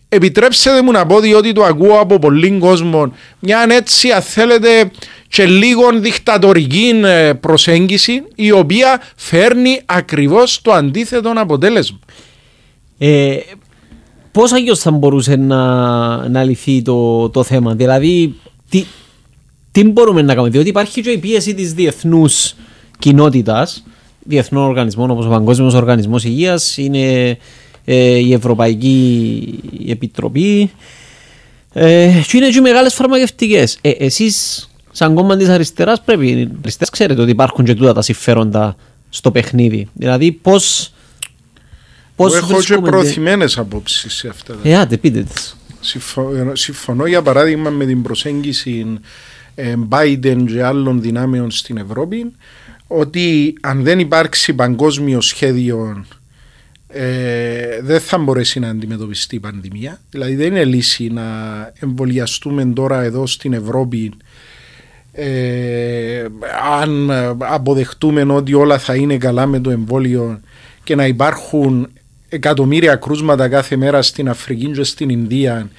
Επιτρέψτε μου να πω διότι το ακούω από πολλοί κόσμο μια έτσι αν θέλετε και λίγο δικτατορική ε, προσέγγιση η οποία φέρνει ακριβώς το αντίθετο αποτέλεσμα. Ε, Πώς αλλιώ θα μπορούσε να, να λυθεί το, το θέμα, Δηλαδή, τι, τι μπορούμε να κάνουμε, Διότι υπάρχει και η πίεση της διεθνούς κοινότητας, διεθνών οργανισμών όπως ο Παγκόσμιος Οργανισμός Υγείας, είναι ε, η Ευρωπαϊκή Επιτροπή. Ε, και είναι και μεγάλες φαρμακευτικές. Ε, Εσείς, σαν κόμμα της αριστεράς, πρέπει αριστεράς ξέρετε ότι υπάρχουν και τούτα τα συμφέροντα στο παιχνίδι. Δηλαδή, πώς. Εγώ έχω και προωθημένες απόψεις σε αυτά. Ε, άντε, πείτε τις. Συμφω- Συμφωνώ για παράδειγμα με την προσέγγιση ε, Biden και άλλων δυνάμεων στην Ευρώπη ότι αν δεν υπάρξει παγκόσμιο σχέδιο ε, δεν θα μπορέσει να αντιμετωπιστεί η πανδημία. Δηλαδή δεν είναι λύση να εμβολιαστούμε τώρα εδώ στην Ευρώπη ε, αν αποδεχτούμε ότι όλα θα είναι καλά με το εμβόλιο και να υπάρχουν εκατομμύρια κρούσματα κάθε μέρα στην Αφρική και στην Ινδία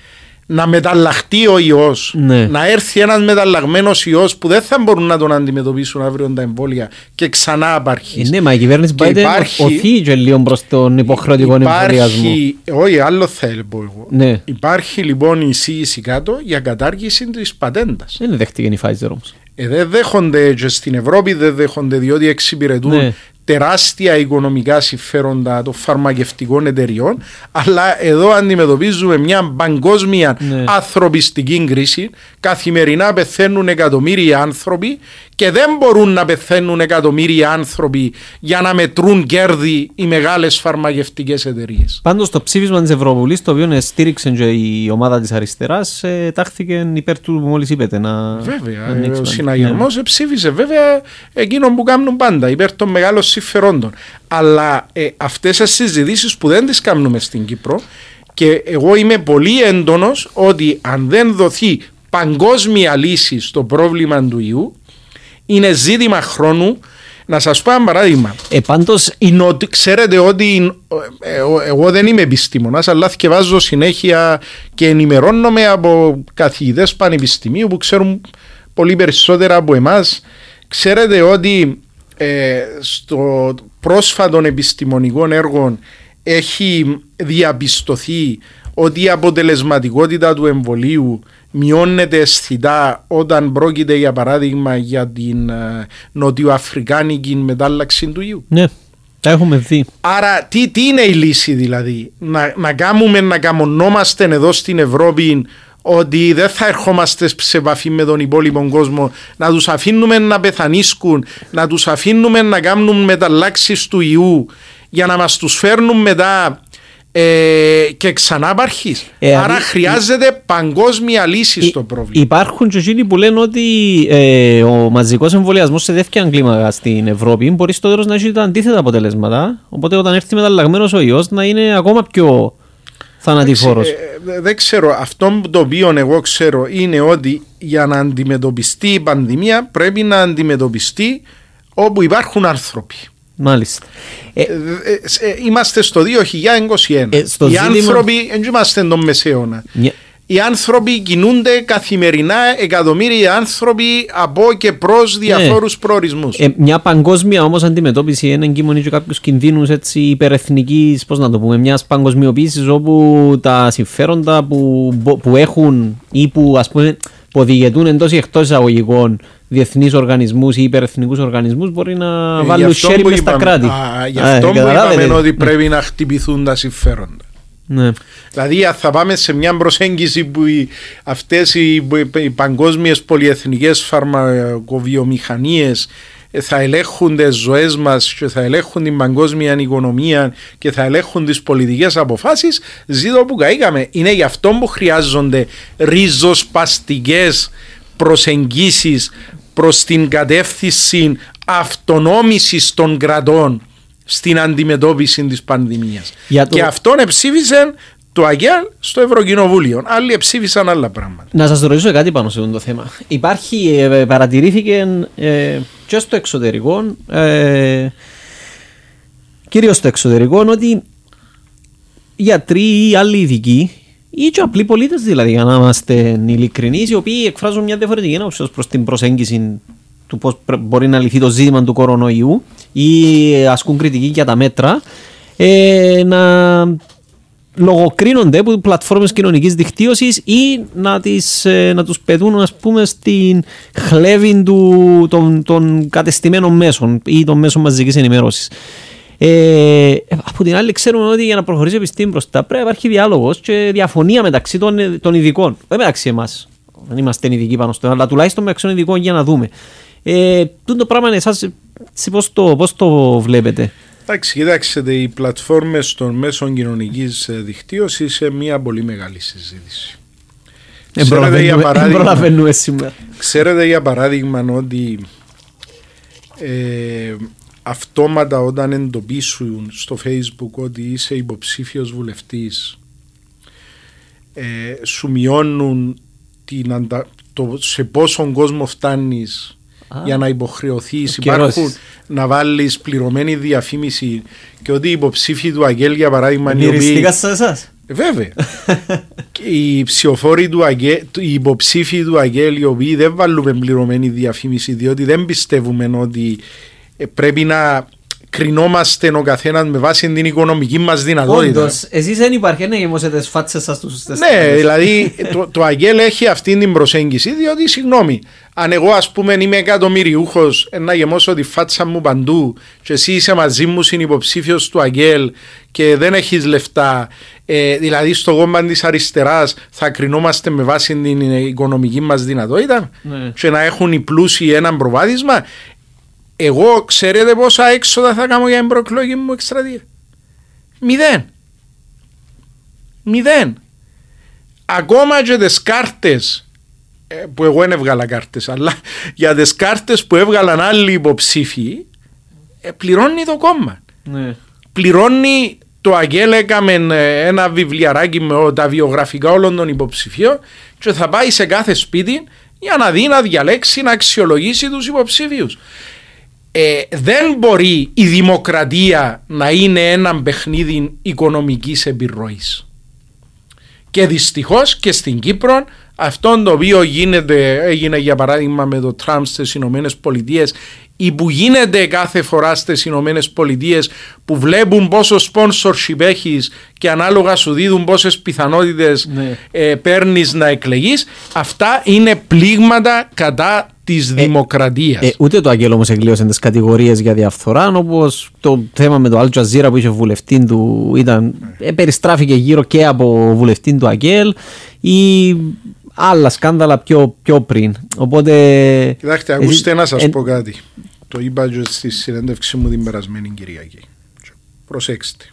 να μεταλλαχτεί ο ιός Ναι. να έρθει ένας μεταλλαγμένος ιός που δεν θα μπορούν να τον αντιμετωπίσουν αύριο τα εμβόλια και ξανά απαρχείς. Ε, ναι, μα η κυβέρνηση Και Biden υπάρχει- οθεί και λίγο προς τον υποχρεωτικό εμβολιασμό. Υπάρχει, όχι άλλο θα πω εγώ. Ναι. Υπάρχει λοιπόν η εισήγηση κάτω για κατάργηση της πατέντας. Δεν δέχτηκε η Pfizer όμως. Ε, δεν δέχονται και στην Ευρώπη, δεν δέχονται διότι εξυπηρετούν Ναι. Τεράστια οικονομικά συμφέροντα των φαρμακευτικών εταιριών. Αλλά εδώ αντιμετωπίζουμε μια παγκόσμια Ναι. ανθρωπιστική κρίση. Καθημερινά πεθαίνουν εκατομμύρια άνθρωποι και δεν μπορούν να πεθαίνουν εκατομμύρια άνθρωποι για να μετρούν κέρδη οι μεγάλες φαρμακευτικές εταιρείες. Πάντως το ψήφισμα της Ευρωβουλής, το οποίο στήριξε και η ομάδα της αριστεράς, ε, τάχθηκε υπέρ του που μόλις είπετε. Να, Βέβαια, να ε, ανοίξουμε. ο συναγερμός ψήφισε βέβαια εκείνο που κάνουν πάντα, υπέρ των μεγάλων συμφερόντων. Αλλά ε, αυτές τις συζητήσεις που δεν τις κάνουμε στην Κύπρο Και εγώ είμαι πολύ έντονος ότι αν δεν δοθεί παγκόσμια λύση στο πρόβλημα του ιού, είναι ζήτημα χρόνου να σας πω ένα παράδειγμα. Ε, πάντως... Είναι ότι, ξέρετε ότι ε, εγώ δεν είμαι επιστήμονας αλλά θυκευάζω συνέχεια και ενημερώνομαι από καθηγητές πανεπιστημίου που ξέρουν πολύ περισσότερα από εμάς. Ξέρετε ότι ε, στο πρόσφατο επιστημονικό έργο έχει διαπιστωθεί ότι η αποτελεσματικότητα του εμβολίου μειώνεται αισθητά όταν πρόκειται για παράδειγμα για την uh, νοτιοαφρικάνικη μετάλλαξη του ιού. Ναι, τα έχουμε δει. Άρα τι, τι είναι η λύση δηλαδή, να, να κάνουμε να καμονόμαστε εδώ στην Ευρώπη ότι δεν θα ερχόμαστε σε επαφή με τον υπόλοιπο κόσμο, να τους αφήνουμε να πεθανίσκουν, να τους αφήνουμε να κάνουν μεταλλάξεις του ιού για να μας τους φέρνουν μετά ε, και ξανά υπάρχει. Ε, Άρα χρειάζεται παγκόσμια λύση στο πρόβλημα. Υπάρχουν και εκείνοι που λένε ότι ε, ο μαζικός εμβολιασμός σε δεύτερη κλίμακα στην Ευρώπη μπορεί στο τέλος να έχει τα αντίθετα αποτελέσματα. Οπότε όταν έρθει μεταλλαγμένος ο ιός να είναι ακόμα πιο θανατηφόρος. Ε, ε, δεν ξέρω. Αυτό το οποίο εγώ ξέρω είναι ότι για να αντιμετωπιστεί η πανδημία πρέπει να αντιμετωπιστεί όπου υπάρχουν άνθρωποι. Μάλιστα. Ε, ε, ε, είμαστε στο 2021. στο Οι ζήτημα... άνθρωποι δεν είμαστε τον μεσαίωνα. Yeah. Οι άνθρωποι κινούνται καθημερινά εκατομμύρια άνθρωποι από και προς διαφόρους yeah. προορισμού. μια παγκόσμια όμως αντιμετώπιση είναι εγκυμονή και κάποιους κινδύνους υπερεθνικής, πώς να το πούμε, μιας παγκοσμιοποίησης όπου τα συμφέροντα που, που έχουν ή που ας πούμε που οδηγετούν εντός ή εκτός εισαγωγικών διεθνείς οργανισμούς ή υπερεθνικούς οργανισμούς μπορεί να ε, βάλουν χέρι μες στα κράτη. Α, γι' αυτό που είπαμε ότι πρέπει να χτυπηθούν τα συμφέροντα. Ναι. Δηλαδή αν θα πάμε σε μια προσέγγιση που αυτές οι, οι παγκόσμιες πολυεθνικές φαρμακοβιομηχανίες ε, θα ελέγχουν τις ζωές μας και θα ελέγχουν την παγκόσμια οικονομία και θα ελέγχουν τις πολιτικές αποφάσεις, ζήτω που καήκαμε. Είναι γι' αυτό που χρειάζονται ριζοσπαστικέ προσεγγίσεις προς την κατεύθυνση αυτονόμησης των κρατών στην αντιμετώπιση της πανδημίας. Το... Και αυτόν εψήφισε το ΑΓΕΛ στο Ευρωκοινοβούλιο. Άλλοι ψήφισαν άλλα πράγματα. Να σας ρωτήσω κάτι πάνω σε αυτό το θέμα. Υπάρχει, ε, παρατηρήθηκε ε, και στο εξωτερικό, ε, κυρίως στο εξωτερικό, ότι γιατροί ή άλλοι ειδικοί, ή και απλοί πολίτες δηλαδή, για να είμαστε ειλικρινείς, οι οποίοι εκφράζουν μια διαφορετική άποψη προς την προσέγγιση του πώς μπορεί να λυθεί το ζήτημα του κορονοϊού ή ασκούν κριτική για τα μέτρα, ε, να λογοκρίνονται από πλατφόρμες κοινωνικής δικτύωσης ή να, τις, ε, να τους πετούν ας πούμε στην χλέβη του, των, των κατεστημένων μέσων ή των μέσων μαζικής ενημέρωσης. Ε, από την άλλη, ξέρουμε ότι για να προχωρήσει η επιστήμη μπροστά πρέπει να υπάρχει διάλογος και διαφωνία μεταξύ των, των ειδικών. Δεν μεταξύ εμάς. Δεν είμαστε ειδικοί πάνω στο αλλά τουλάχιστον μεταξύ των ειδικών για να δούμε. Ε, το πράγμα είναι εσάς, πώς το, το βλέπετε; Εντάξει, κοιτάξτε, οι πλατφόρμες των μέσων κοινωνικής δικτύωσης σε μια πολύ μεγάλη συζήτηση. Ξέρετε για, παράδειγμα, σήμερα. ξέρετε για παράδειγμα ότι ε, αυτόματα όταν εντοπίσουν στο facebook ότι είσαι υποψήφιος βουλευτής ε, σου μειώνουν την, το, σε πόσον κόσμο φτάνεις για να υποχρεωθεί. Υπάρχουν να βάλει πληρωμένη διαφήμιση και ότι οι υποψήφοι του Αγγέλ, για παράδειγμα, είναι. Μυριστήκα σε εσάς. Βέβαια. οι ψηφοφόροι του Αγγέλ, οι υποψήφοι του Αγγέλ, οι οποίοι δεν βάλουμε πληρωμένη διαφήμιση, διότι δεν πιστεύουμε ότι ε, πρέπει να κρινόμαστε ο καθένας με βάση την οικονομική μας δυνατότητα. Όντως, εσείς δεν υπάρχει να γεμώσετε τι φάτσες σας στους Ναι, δηλαδή το, το Αγγέλ έχει αυτή την προσέγγιση, διότι συγγνώμη, αν εγώ ας πούμε είμαι εκατομμυριούχος να γεμώσω τη φάτσα μου παντού και εσύ είσαι μαζί μου συνυποψήφιος του Αγγέλ και δεν έχεις λεφτά, ε, δηλαδή στο κόμμα της αριστεράς θα κρινόμαστε με βάση την οικονομική μας δυνατότητα ναι. και να έχουν οι πλούσιοι ένα προβάδισμα εγώ ξέρετε πόσα έξοδα θα κάνω για την προεκλογική μου εκστρατεία; Μηδέν. Μηδέν. Ακόμα και τις κάρτες ε, που εγώ δεν έβγαλα κάρτες, αλλά για τις κάρτες που έβγαλαν άλλοι υποψήφοι, ε, πληρώνει το κόμμα. Ναι. Πληρώνει το Αγγέλ έκαμε ε, ένα βιβλιαράκι με τα βιογραφικά όλων των υποψηφίων και θα πάει σε κάθε σπίτι για να δει να διαλέξει, να αξιολογήσει τους υποψήφιους. Ε, δεν μπορεί η δημοκρατία να είναι ένα παιχνίδι οικονομικής επιρροής. Και δυστυχώς και στην Κύπρο αυτό το οποίο γίνεται, έγινε για παράδειγμα με το Τραμπ στις Ηνωμένες Πολιτείες ή που γίνεται κάθε φορά στις Ηνωμένες Πολιτείες που βλέπουν πόσο sponsorship έχεις και ανάλογα σου δίδουν πόσες πιθανότητες Ναι. ε, παίρνεις να εκλεγείς, αυτά είναι πλήγματα κατά της δημοκρατίας. Ε, ούτε το Αγγέλ όμως εγκλείωσε τις κατηγορίες για διαφθορά, όπως το θέμα με το Al Jazeera που είχε βουλευτή του ήταν, ε, περιστράφηκε γύρω και από βουλευτή του Αγγέλ ή άλλα σκάνδαλα πιο, πιο πριν. Οπότε. Κοιτάξτε, εσύ- ακούστε να σας ε, πω κάτι. Το είπα και στη συνέντευξη μου την περασμένη Κυριακή. Προσέξτε.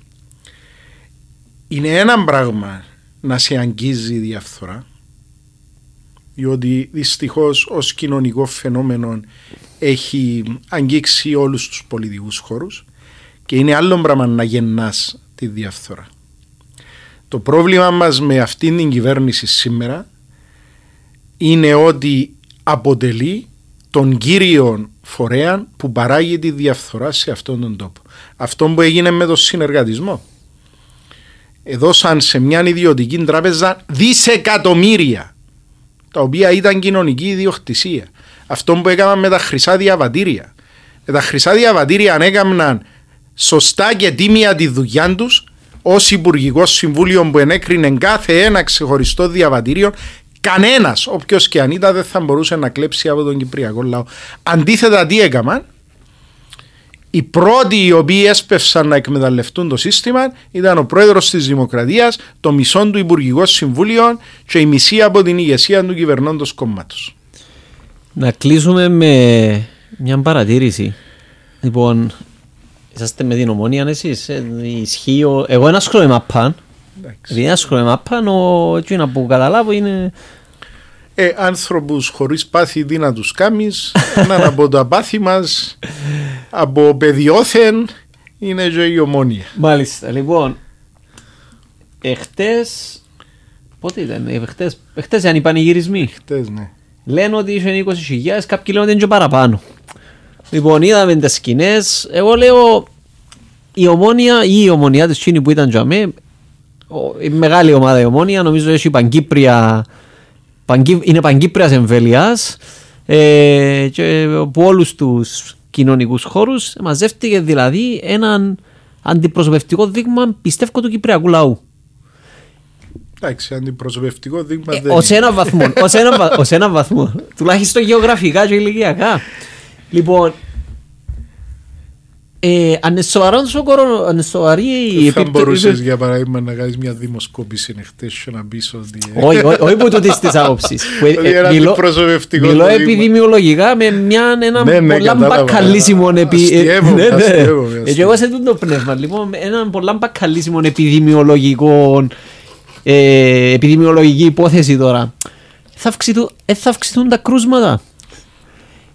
Είναι ένα πράγμα να σε αγγίζει η διαφθορά, διότι δυστυχώς ως κοινωνικό φαινόμενο έχει αγγίξει όλους τους πολιτικούς χώρους και είναι άλλο πράγμα να γεννάς τη διαφθορά. Το πρόβλημα μας με αυτήν την κυβέρνηση σήμερα είναι ότι αποτελεί τον κύριο φορέα που παράγει τη διαφθορά σε αυτόν τον τόπο. Αυτό που έγινε με τον συνεργατισμό. Έδωσαν σε μια ιδιωτική τράπεζα δισεκατομμύρια τα οποία ήταν κοινωνική ιδιοκτησία. Αυτό που έκαναν με τα χρυσά διαβατήρια. Με τα χρυσά διαβατήρια αν έκαναν σωστά και τίμια τη δουλειά τους ως Υπουργικό Συμβούλιο που ενέκρινε κάθε ένα ξεχωριστό διαβατήριο, κανένας, όποιος και αν ήταν, δεν θα μπορούσε να κλέψει από τον Κυπριακό λαό. Αντίθετα, τι έκαναν, οι πρώτοι οι οποίοι έσπευσαν να εκμεταλλευτούν το σύστημα ήταν ο πρόεδρος της Δημοκρατίας, το μισό του Υπουργικό Συμβούλιο και η μισή από την ηγεσία του κυβερνώντος κόμματος. Να κλείσουμε με μια παρατήρηση. Λοιπόν, είσαστε με την ομόνια εσείς, ε, ισχύει ο... Εγώ ένα ασχολούμαι με μαπάν, Εντάξει. επειδή ένα ασχολούμαι με μαπάν, ο... έτσι να που καταλάβω είναι... Ε, άνθρωπους χωρίς πάθη τι να τους κάμεις, έναν από τα πάθη μας, από παιδιόθεν, είναι και η ομόνια. Μάλιστα, λοιπόν, εχθές, πότε ήταν, ε, εχθές, εχθές ήταν οι πανηγυρισμοί. Χτες, ναι. Λένε ότι είχε 20.000, κάποιοι λένε ότι είναι και παραπάνω. Λοιπόν, είδαμε τις σκηνές. Εγώ λέω η ομόνια ή η ομονιά της Τσίνη που ήταν για μέ, ο- η μεγάλη ομάδα η ομόνια, νομίζω έχει παγκύπρια, παγκύ, είναι παγκύπριας εμβέλειας ε, και από όλους τους κοινωνικούς χώρους μαζεύτηκε δηλαδή έναν αντιπροσωπευτικό δείγμα πιστεύω του κυπριακού λαού. Εντάξει, αντιπροσωπευτικό δείγμα Ε, δεν ως είναι. ένα βαθμό. ως, ένα, βα- ως ένα βαθμό. Τουλάχιστον γεωγραφικά και ηλικιακά. Λοιπόν, ε, αν είναι σοβαρό ο κορο- αν είναι σοβαρή η Δεν θα επίπτωση- μπορούσες για παράδειγμα να κάνεις μια δημοσκόπηση εχθές και να πεις ότι... ε, Όχι, όχι, όχι που τούτης της άποψης. Που, ε, Ότι ε, ένα μιλώ- αντιπροσωπευτικό Μιλώ δείγμα. επιδημιολογικά με μια, ένα Ναι, ναι, πολλά κατάλαβα. μπακαλίσιμο επι... Αστείευομαι, ε, ναι, ναι. αστείευομαι, Ε, και εγώ σε τούτο πνεύμα, λοιπόν, με έναν πολλά μπακαλίσιμο επιδημιολογικό ε, επιδημιολογική υπόθεση τώρα. Θα αυξηθούν, ε, θα αυξηθούν τα κρούσματα.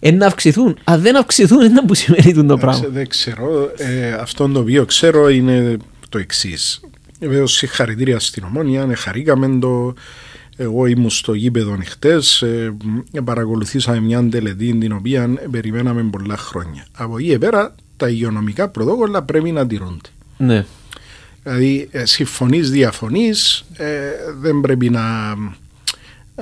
Ε, να αυξηθούν. Αν δεν αυξηθούν, είναι που σημαίνει τούτο το Εντάξει, πράγμα. Δεν ξέρω. Ε, αυτό το οποίο ξέρω είναι το εξής. Βεβαίω συγχαρητήρια στην Ομόνια, ε, χαρήκαμε το. Εγώ ήμουν στο γήπεδο χτε, ε, παρακολουθήσαμε μια τελετή την οποία περιμέναμε πολλά χρόνια. Από εκεί και πέρα τα υγειονομικά πρωτόκολλα πρέπει να τηρούνται. Ναι. Δηλαδή ε, συμφωνείς, διαφωνείς, ε, δεν πρέπει να,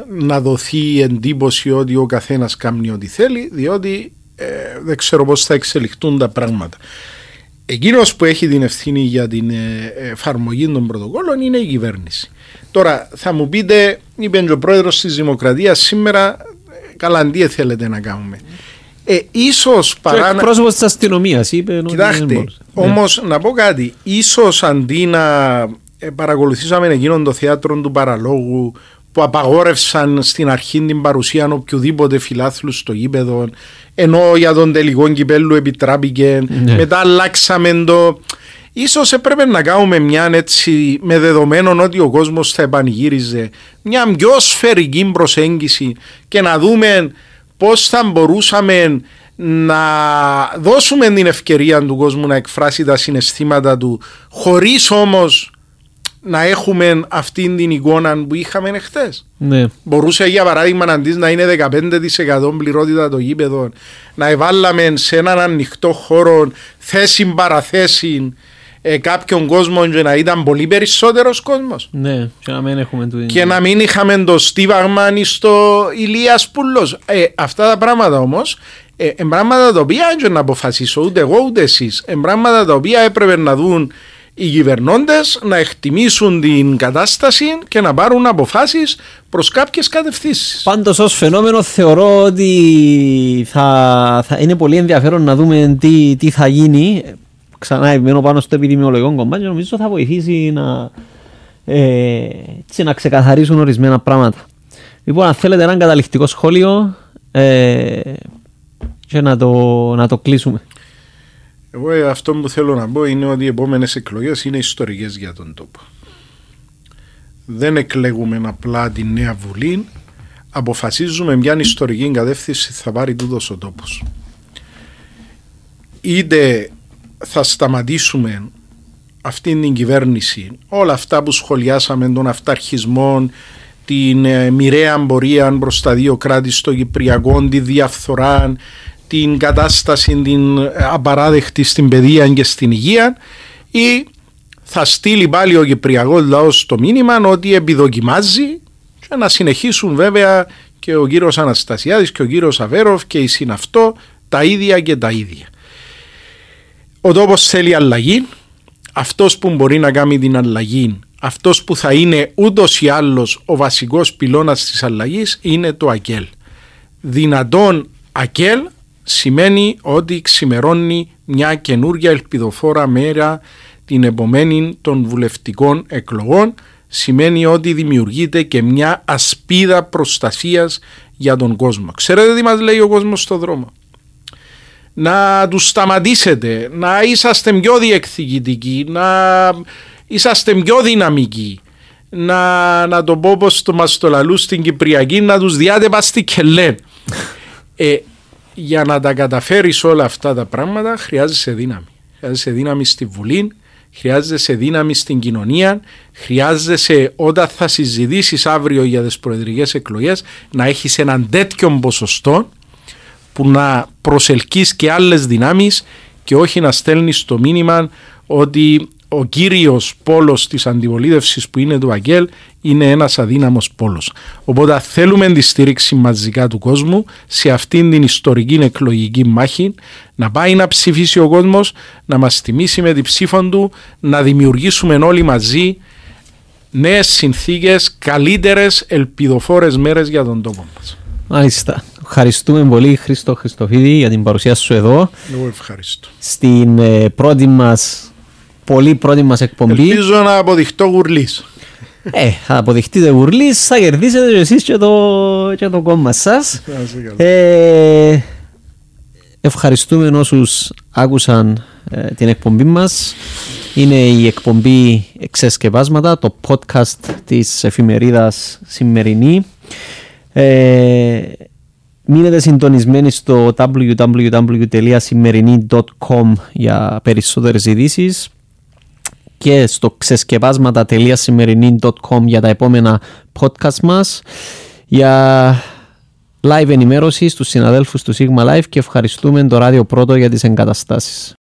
να δοθεί εντύπωση ότι ο καθένας κάνει ό,τι θέλει, διότι ε, δεν ξέρω πώς θα εξελιχθούν τα πράγματα. Εκείνος που έχει την ευθύνη για την ε, εφαρμογή των πρωτοκόλων είναι η κυβέρνηση. Τώρα θα μου πείτε, είπε και ο πρόεδρος της Δημοκρατίας σήμερα, ε, καλά τι θέλετε να κάνουμε. Ε, ίσως Και παρά ο να- εκπρόσωπος της αστυνομίας είπε ότι δεν Κοιτάξτε, μπορούσε. Ναι. όμως να πω κάτι. Ίσως αντί να ε, παρακολουθήσαμε εκείνον το θέατρο του παραλόγου που απαγόρευσαν στην αρχή την παρουσία οποιοδήποτε φιλάθλους στο γήπεδο ενώ για τον τελικό κυπέλου επιτράπηκε Ναι. μετά αλλάξαμε το Ίσως έπρεπε να κάνουμε μια έτσι με δεδομένο ότι ο κόσμος θα επανηγύριζε μια πιο σφαιρική προσέγγιση και να δούμε πώς θα μπορούσαμε να δώσουμε την ευκαιρία του κόσμου να εκφράσει τα συναισθήματα του χωρίς όμως να έχουμε αυτήν την εικόνα που είχαμε εχθές. Ναι. Μπορούσε για παράδειγμα αντί να είναι 15% πληρότητα το γήπεδο, να εβάλαμε σε έναν ανοιχτό χώρο θέση παραθέση ε, κάποιον κόσμο και να ήταν πολύ περισσότερος κόσμος. Ναι, και να μην έχουμε του Και να μην είχαμε το Στίβαγμα στο Ηλίας Πούλο. Ε, αυτά τα πράγματα όμως ε, ε, πράγματα τα οποία δεν να αποφασίσω ούτε εγώ ούτε εσείς. Ε, πράγματα τα οποία έπρεπε να δουν οι κυβερνώντε να εκτιμήσουν την κατάσταση και να πάρουν αποφάσεις προς κάποιες κατευθύνσεις. Πάντως, ως φαινόμενο, θεωρώ ότι θα, θα είναι πολύ ενδιαφέρον να δούμε τι, τι θα γίνει. Ξανά επιμένω πάνω στο επιδημιολογικό κομμάτι νομίζω θα βοηθήσει να, ε, να ξεκαθαρίσουν ορισμένα πράγματα. Λοιπόν, αν θέλετε ένα καταληκτικό σχόλιο ε, και να το, να το κλείσουμε. Εγώ ε, αυτό που θέλω να πω είναι ότι οι επόμενες εκλογές είναι ιστορικές για τον τόπο. Δεν εκλέγουμε απλά τη νέα βουλή, αποφασίζουμε μια ιστορική κατεύθυνση θα πάρει τούτος ο τόπος. Είτε θα σταματήσουμε αυτήν την κυβέρνηση, όλα αυτά που σχολιάσαμε, τον αυταρχισμό, την ε, μοιραία πορεία προ τα δύο κράτη στο Κυπριακό, τη διαφθορά, την κατάσταση την απαράδεκτη στην παιδεία και στην υγεία ή θα στείλει πάλι ο Κυπριακός λαός το μήνυμα ότι επιδοκιμάζει και να συνεχίσουν βέβαια και ο κύριος Αναστασιάδης και ο κύριος Αβέροφ και η συναυτό τα ίδια και τα ίδια. Ο τόπος θέλει αλλαγή, αυτός που μπορεί να κάνει την αλλαγή, αυτός που θα είναι ούτως ή άλλως ο βασικός πυλώνας της αλλαγής είναι το ΑΚΕΛ. Δυνατόν ΑΚΕΛ σημαίνει ότι ξημερώνει μια καινούργια ελπιδοφόρα μέρα την επομένη των βουλευτικών εκλογών σημαίνει ότι δημιουργείται και μια ασπίδα προστασίας για τον κόσμο. Ξέρετε τι μας λέει ο κόσμος στο δρόμο; Να τους σταματήσετε, να είσαστε πιο διεκδικητικοί, να είσαστε πιο δυναμικοί, να, να το πω πως το μας το λαλού στην Κυπριακή, να τους διάτε πας κελέ. Ε, για να τα καταφέρεις όλα αυτά τα πράγματα χρειάζεσαι δύναμη. Χρειάζεσαι δύναμη στη Βουλή, χρειάζεσαι δύναμη στην κοινωνία, χρειάζεσαι όταν θα συζητήσεις αύριο για τις προεδρικές εκλογές να έχεις έναν τέτοιο ποσοστό που να προσελκύεις και άλλες δυνάμεις και όχι να στέλνεις το μήνυμα ότι ο κύριος πόλος της αντιπολίτευσης που είναι το Αγγέλ είναι ένας αδύναμος πόλος. Οπότε θέλουμε τη στήριξη μαζικά του κόσμου σε αυτήν την ιστορική εκλογική μάχη να πάει να ψηφίσει ο κόσμος, να μας τιμήσει με την ψήφο του, να δημιουργήσουμε όλοι μαζί νέες συνθήκες, καλύτερες, ελπιδοφόρες μέρες για τον τόπο μας. Μάλιστα. Ευχαριστούμε πολύ Χρήστο Χριστοφίδη για την παρουσία σου εδώ. Εγώ ευχαριστώ. Στην ε, πρώτη μας πολύ πρώτη μας εκπομπή. Ελπίζω να αποδειχτώ γουρλής. Ε, θα αποδειχτείτε γουρλής, θα κερδίσετε και εσείς και το, και το κόμμα σας. Ε, ευχαριστούμε όσους άκουσαν ε, την εκπομπή μας. Είναι η εκπομπή Εξεσκευάσματα, το podcast της εφημερίδας Σημερινή. Ε, μείνετε συντονισμένοι στο www.σημερινή.com για περισσότερες ειδήσεις και στο ξεσκεπάσματα.σημερινή.com για τα επόμενα podcast μας για live ενημέρωσης στους συναδέλφους του Sigma Live και ευχαριστούμε το Ράδιο Πρώτο για τις εγκαταστάσεις.